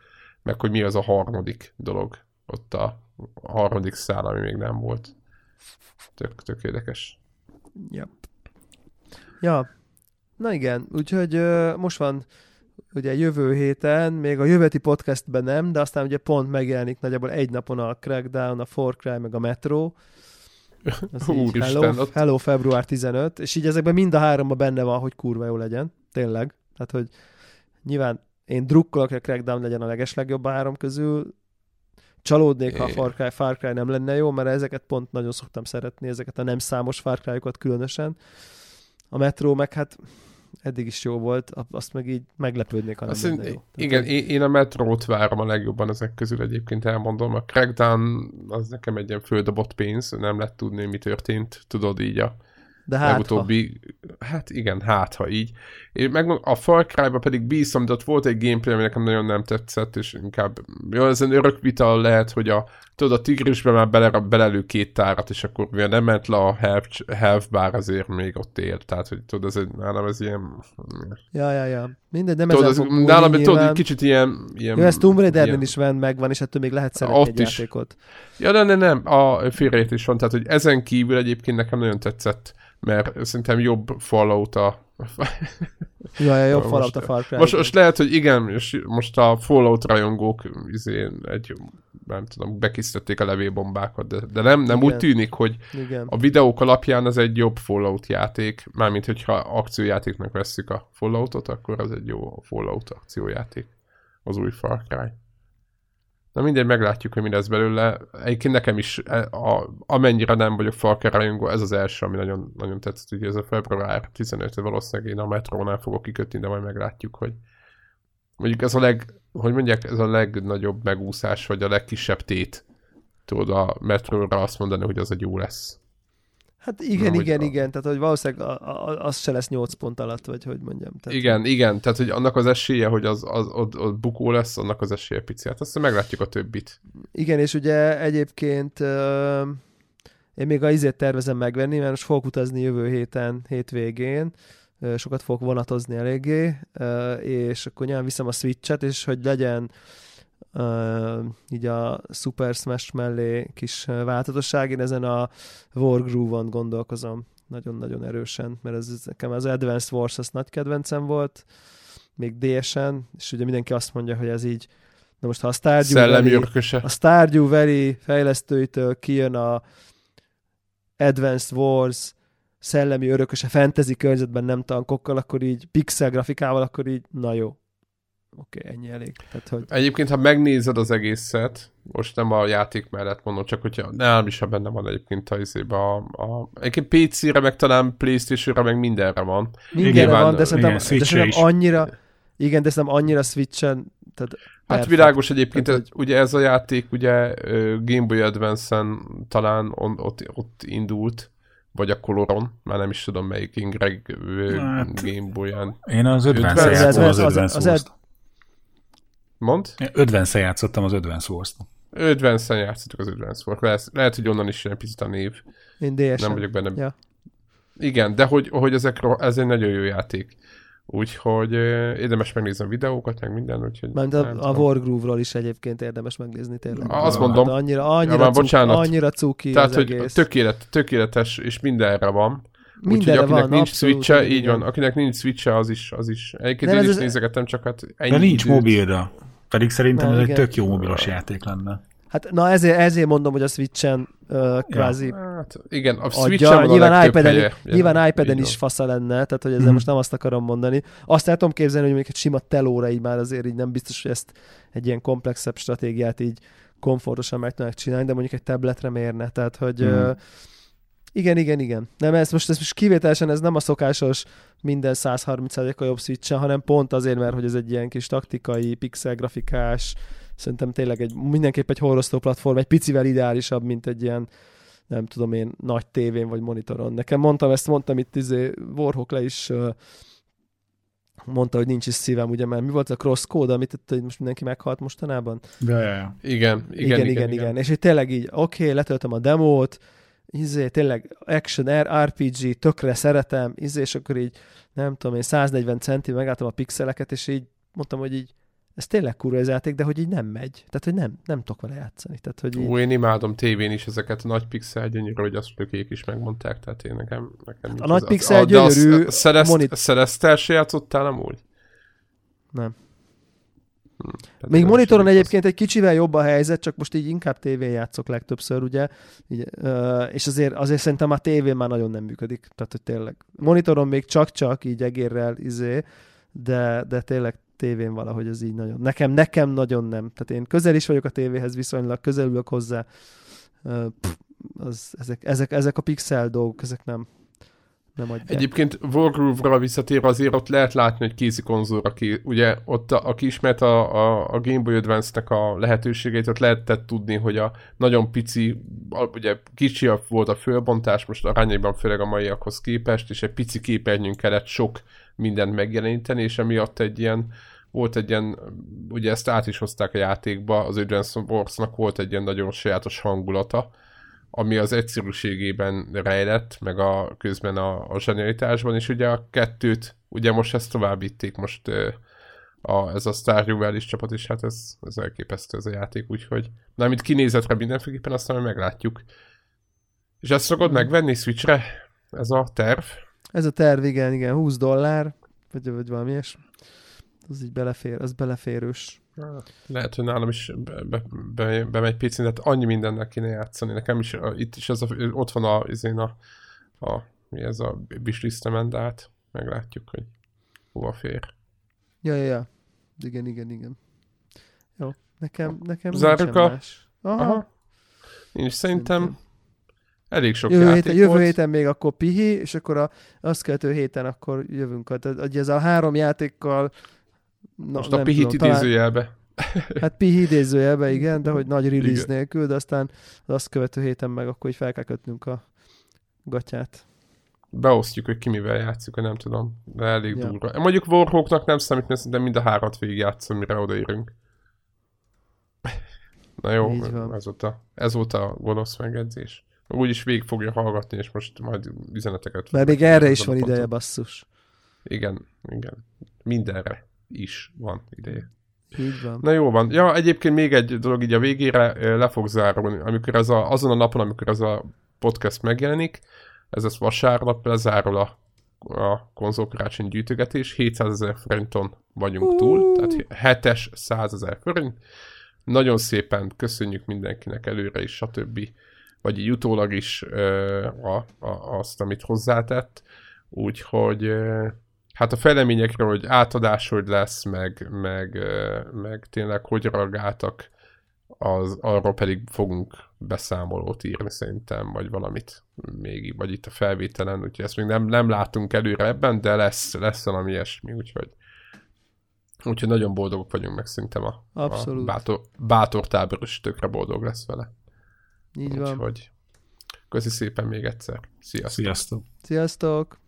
meg hogy mi az a harmadik dolog ott a, harmadik szál, ami még nem volt. Tök, tök érdekes. Yep. Ja, na igen, úgyhogy uh, most van ugye jövő héten, még a jövőti podcastben nem, de aztán ugye pont megjelenik nagyjából egy napon a Crackdown, a Far Cry, meg a Metro. Az Úristen, hello, ott... hello, február 15, és így ezekben mind a háromban benne van, hogy kurva jó legyen. Tényleg. Tehát, hogy nyilván én drukkolok, hogy a Crackdown legyen a legeslegjobb a három közül, Csalódnék, ha a Far Cry, Far Cry nem lenne jó, mert ezeket pont nagyon szoktam szeretni, ezeket a nem számos Far cry különösen. A Metro meg hát eddig is jó volt, azt meg így meglepődnék, ha nem Azt lenne jó. Igen, én, én a Metrót várom a legjobban ezek közül egyébként elmondom. A Crackdown az nekem egy ilyen földobott pénz, nem lett tudni, mi történt, tudod így a de hát legutóbbi, ha. hát igen, hát ha így. Én meg a Far cry pedig bízom, de ott volt egy gameplay, ami nekem nagyon nem tetszett, és inkább, jó, ez egy örök vita lehet, hogy a, tudod, a tigrisbe már bele, belelő két tárat, és akkor ugye nem ment le a health, health bár azért még ott él, tehát, hogy tudod, ez egy, nálam ez ilyen... Ja, ja, ja. Minden, nem tudod, ez, nálam, tudod, egy kicsit ilyen... ilyen jó, ez Tomb Raider is van, megvan, és ettől még lehet szeretni ott egy is. játékot. Ja, de nem, nem, a félreértés van, tehát, hogy ezen kívül egyébként nekem nagyon tetszett mert szerintem jobb Fallout a... ja, ja, jobb Fallout a Far Cry. Most, most lehet, hogy igen, és most a Fallout rajongók izé, egy, nem tudom, bekisztették a levélbombákat, de, de nem, nem úgy tűnik, hogy igen. a videók alapján az egy jobb Fallout játék, mármint hogyha akciójátéknak vesszük a Falloutot, akkor az egy jó Fallout akciójáték, az új Far Cry. Na mindegy, meglátjuk, hogy mi lesz belőle. Egyébként nekem is, e, a, amennyire nem vagyok Falker rajongó, ez az első, ami nagyon, nagyon tetszett, hogy ez a február 15 valószínűleg én a metrónál fogok kikötni, de majd meglátjuk, hogy mondjuk ez a leg, hogy mondják, ez a legnagyobb megúszás, vagy a legkisebb tét tudod a metróra azt mondani, hogy az egy jó lesz. Hát igen, Na, igen, a... igen, tehát hogy valószínűleg a, a, az se lesz 8 pont alatt, vagy hogy mondjam. Tehát, igen, igen, tehát hogy annak az esélye, hogy az, az ott, ott bukó lesz, annak az esélye pici. Hát aztán meglátjuk a többit. Igen, és ugye egyébként uh, én még a izét tervezem megvenni, mert most fogok utazni jövő héten, hétvégén, uh, sokat fogok vonatozni eléggé, uh, és akkor nyilván viszem a Switch-et, és hogy legyen uh, így a Super Smash mellé kis változatosság. Én ezen a Wargroove-on gondolkozom nagyon-nagyon erősen, mert ez nekem az Advanced Wars az nagy kedvencem volt, még DS-en, és ugye mindenki azt mondja, hogy ez így, na most ha a Stardew Valley, a Stardew Valley fejlesztőitől kijön a Advanced Wars szellemi örököse fantasy környezetben nem tankokkal, akkor így pixel grafikával, akkor így na jó, oké, okay, ennyi elég. Tehát, hogy... Egyébként, ha megnézed az egészet, most nem a játék mellett mondom, csak hogyha nem is, ha benne van egyébként a, a, a egyébként PC-re, meg talán Playstation-re, meg mindenre van. Mindenre Nyilván, van, de szerintem, igen, de szerintem annyira, igen, de szerintem annyira Switch-en, tehát Hát perfect. világos egyébként, tehát, hogy... ugye ez a játék ugye Game Boy Advance-en talán on, ott, ott indult, vagy a Coloron, már nem is tudom melyik Ingreg hát, Game Boy-en. Én az 50 játszottam az, az, az, az, Mond? 50 játszottam az 50 Wars-t. 50 játszottuk az 50 Wars. Lehet, lehet, hogy onnan is jön picit a név. Én DS Nem vagyok benne. Ja. Igen, de hogy, hogy ezekről, ez egy nagyon jó játék. Úgyhogy uh, érdemes megnézni a videókat, meg minden. Úgyhogy Mert a, a Wargroove-ról is egyébként érdemes megnézni tényleg. Azt mondom. De annyira, annyira, ja, cuk, annyira cuki Tehát, az hogy egész. Tökélet, tökéletes, és mindenre van. Mindenre Úgyhogy akinek van, nincs switche, így van, akinek nincs switche, az is, az is. Egyébként én is ez... nézegettem, csak hát ennyi De nincs időt. mobilra. Pedig szerintem Na, ez igen. egy tök jó mobilos játék lenne. Hát na ezért, ezért mondom, hogy a Switch-en uh, kvázi ja. hát, igen, a Switch-en nyilván a iPad-en, helye. Nyilván iPad-en is fasza lenne, tehát hogy ezzel hmm. most nem azt akarom mondani. Azt el tudom képzelni, hogy mondjuk egy sima telóra így már azért így nem biztos, hogy ezt egy ilyen komplexebb stratégiát így komfortosan meg tudnak csinálni, de mondjuk egy tabletre mérne. Tehát, hogy hmm. uh, igen, igen, igen. Nem, ez most, ez most kivételesen ez nem a szokásos minden 130%-a jobb switch hanem pont azért, mert hogy ez egy ilyen kis taktikai, pixel grafikás, szerintem tényleg egy, mindenképp egy horrosztó platform, egy picivel ideálisabb, mint egy ilyen nem tudom én, nagy tévén vagy monitoron. Nekem mondtam ezt, mondtam itt izé, Warhawk le is mondta, hogy nincs is szívem, ugye, mert mi volt a cross code, amit itt most mindenki meghalt mostanában? Ja, ja, ja. Igen, igen, igen, igen, igen, igen. És hogy tényleg így, oké, okay, letöltöm a demót, izé, tényleg action, RPG, tökre szeretem, izé, és akkor így, nem tudom én, 140 centi megálltam a pixeleket, és így mondtam, hogy így, ez tényleg kurva ez játék, de hogy így nem megy. Tehát, hogy nem, nem tudok vele játszani. Tehát, hogy így... Ó, én imádom tévén is ezeket a nagy pixel gyönyörű, hogy azt ők is megmondták, tehát én nekem... nekem hát a nagy pixel az, gyönyörű... A monit... Celeste se játszottál amúgy? Nem. Hm, Még monitoron egyébként egy kicsivel jobb a helyzet, csak most így inkább tévén játszok legtöbbször, ugye, így, uh, és azért, azért szerintem a tévén már nagyon nem működik, tehát hogy tényleg. Monitoron még csak-csak így egérrel izé, de, de tényleg tévén valahogy ez így nagyon. Nekem, nekem nagyon nem. Tehát én közel is vagyok a tévéhez viszonylag, közelülök hozzá. Uh, pff, az, ezek, ezek, ezek a pixel dolgok, ezek nem, nem adják. Egyébként Wargroove-ra visszatér azért ott lehet látni, hogy kézi konzol, aki ugye ott, a, aki ismert a, a, a Game Boy Advance-nek a lehetőségeit, ott lehetett tudni, hogy a nagyon pici, ugye kicsi volt a fölbontás, most arányaiban főleg a maiakhoz képest, és egy pici képernyőn kellett sok mindent megjeleníteni, és emiatt egy ilyen volt egy ilyen, ugye ezt át is hozták a játékba, az Advance Wars-nak volt egy ilyen nagyon sajátos hangulata, ami az egyszerűségében rejlett, meg a közben a, a zsenialitásban, és ugye a kettőt, ugye most ezt továbbíték most a, ez a Star is csapat, és hát ez, ez elképesztő ez a játék, úgyhogy nem itt kinézetre mindenféleképpen, aztán majd meglátjuk. És ezt szokod megvenni Switchre? Ez a terv? Ez a terv, igen, igen, 20 dollár, vagy, vagy valami ilyesmi. Az így belefér, az beleférős. Lehet, hogy nálam is be, be, be, bemegy picit, de annyi mindennek kéne játszani. Nekem is itt is az a, ott van a, izén a, a, mi ez a bislisztemen, de hát meglátjuk, hogy hova fér. Ja, ja, ja. Igen, igen, igen. Jó, nekem, nekem Zárjuk a... Más. Aha. Aha. Nincs szerintem elég sok jövő játék héten, Jövő héten még akkor pihi, és akkor a, azt követő héten akkor jövünk. Tehát ez a három játékkal Na, Most a pihit tudom, idézőjelbe. Talán, hát pihi idézőjelbe, igen, de hogy nagy release igen. nélkül, de aztán az azt követő héten meg akkor így fel kell kötnünk a gatyát. Beosztjuk, hogy ki mivel játszik, nem tudom, de elég ja. durva. Mondjuk Warhawknak nem számít, de mind a hárat végig játszom, mire odaérünk. Na jó, ez volt, a, ez volt a gonosz megedzés. Úgyis végig fogja hallgatni, és most majd üzeneteket... Mert még erre is van ideje, basszus. Igen, igen. Mindenre is van ideje. Így van. Na jó van. Ja, egyébként még egy dolog így a végére le fog zárulni. Amikor ez a, azon a napon, amikor ez a podcast megjelenik, ez az vasárnap lezárul a, a konzolkarácsony gyűjtögetés, 700 ezer forinton vagyunk uh. túl, tehát hetes 100 ezer forint. Nagyon szépen köszönjük mindenkinek előre is, stb. Vagy így utólag is ö, a, a, azt, amit hozzátett. Úgyhogy ö, hát a fejleményekről, hogy átadás hogy lesz, meg, meg, meg tényleg hogy reagáltak, az, arról pedig fogunk beszámolót írni szerintem, vagy valamit még, vagy itt a felvételen, úgyhogy ezt még nem, nem látunk előre ebben, de lesz, lesz valami ilyesmi, úgyhogy úgyhogy nagyon boldogok vagyunk meg szerintem a, Abszolút. a bátor, bátor tábor is tökre boldog lesz vele. Így van. Úgyhogy köszi szépen még egyszer. Sziasztok! Sziasztok! Sziasztok!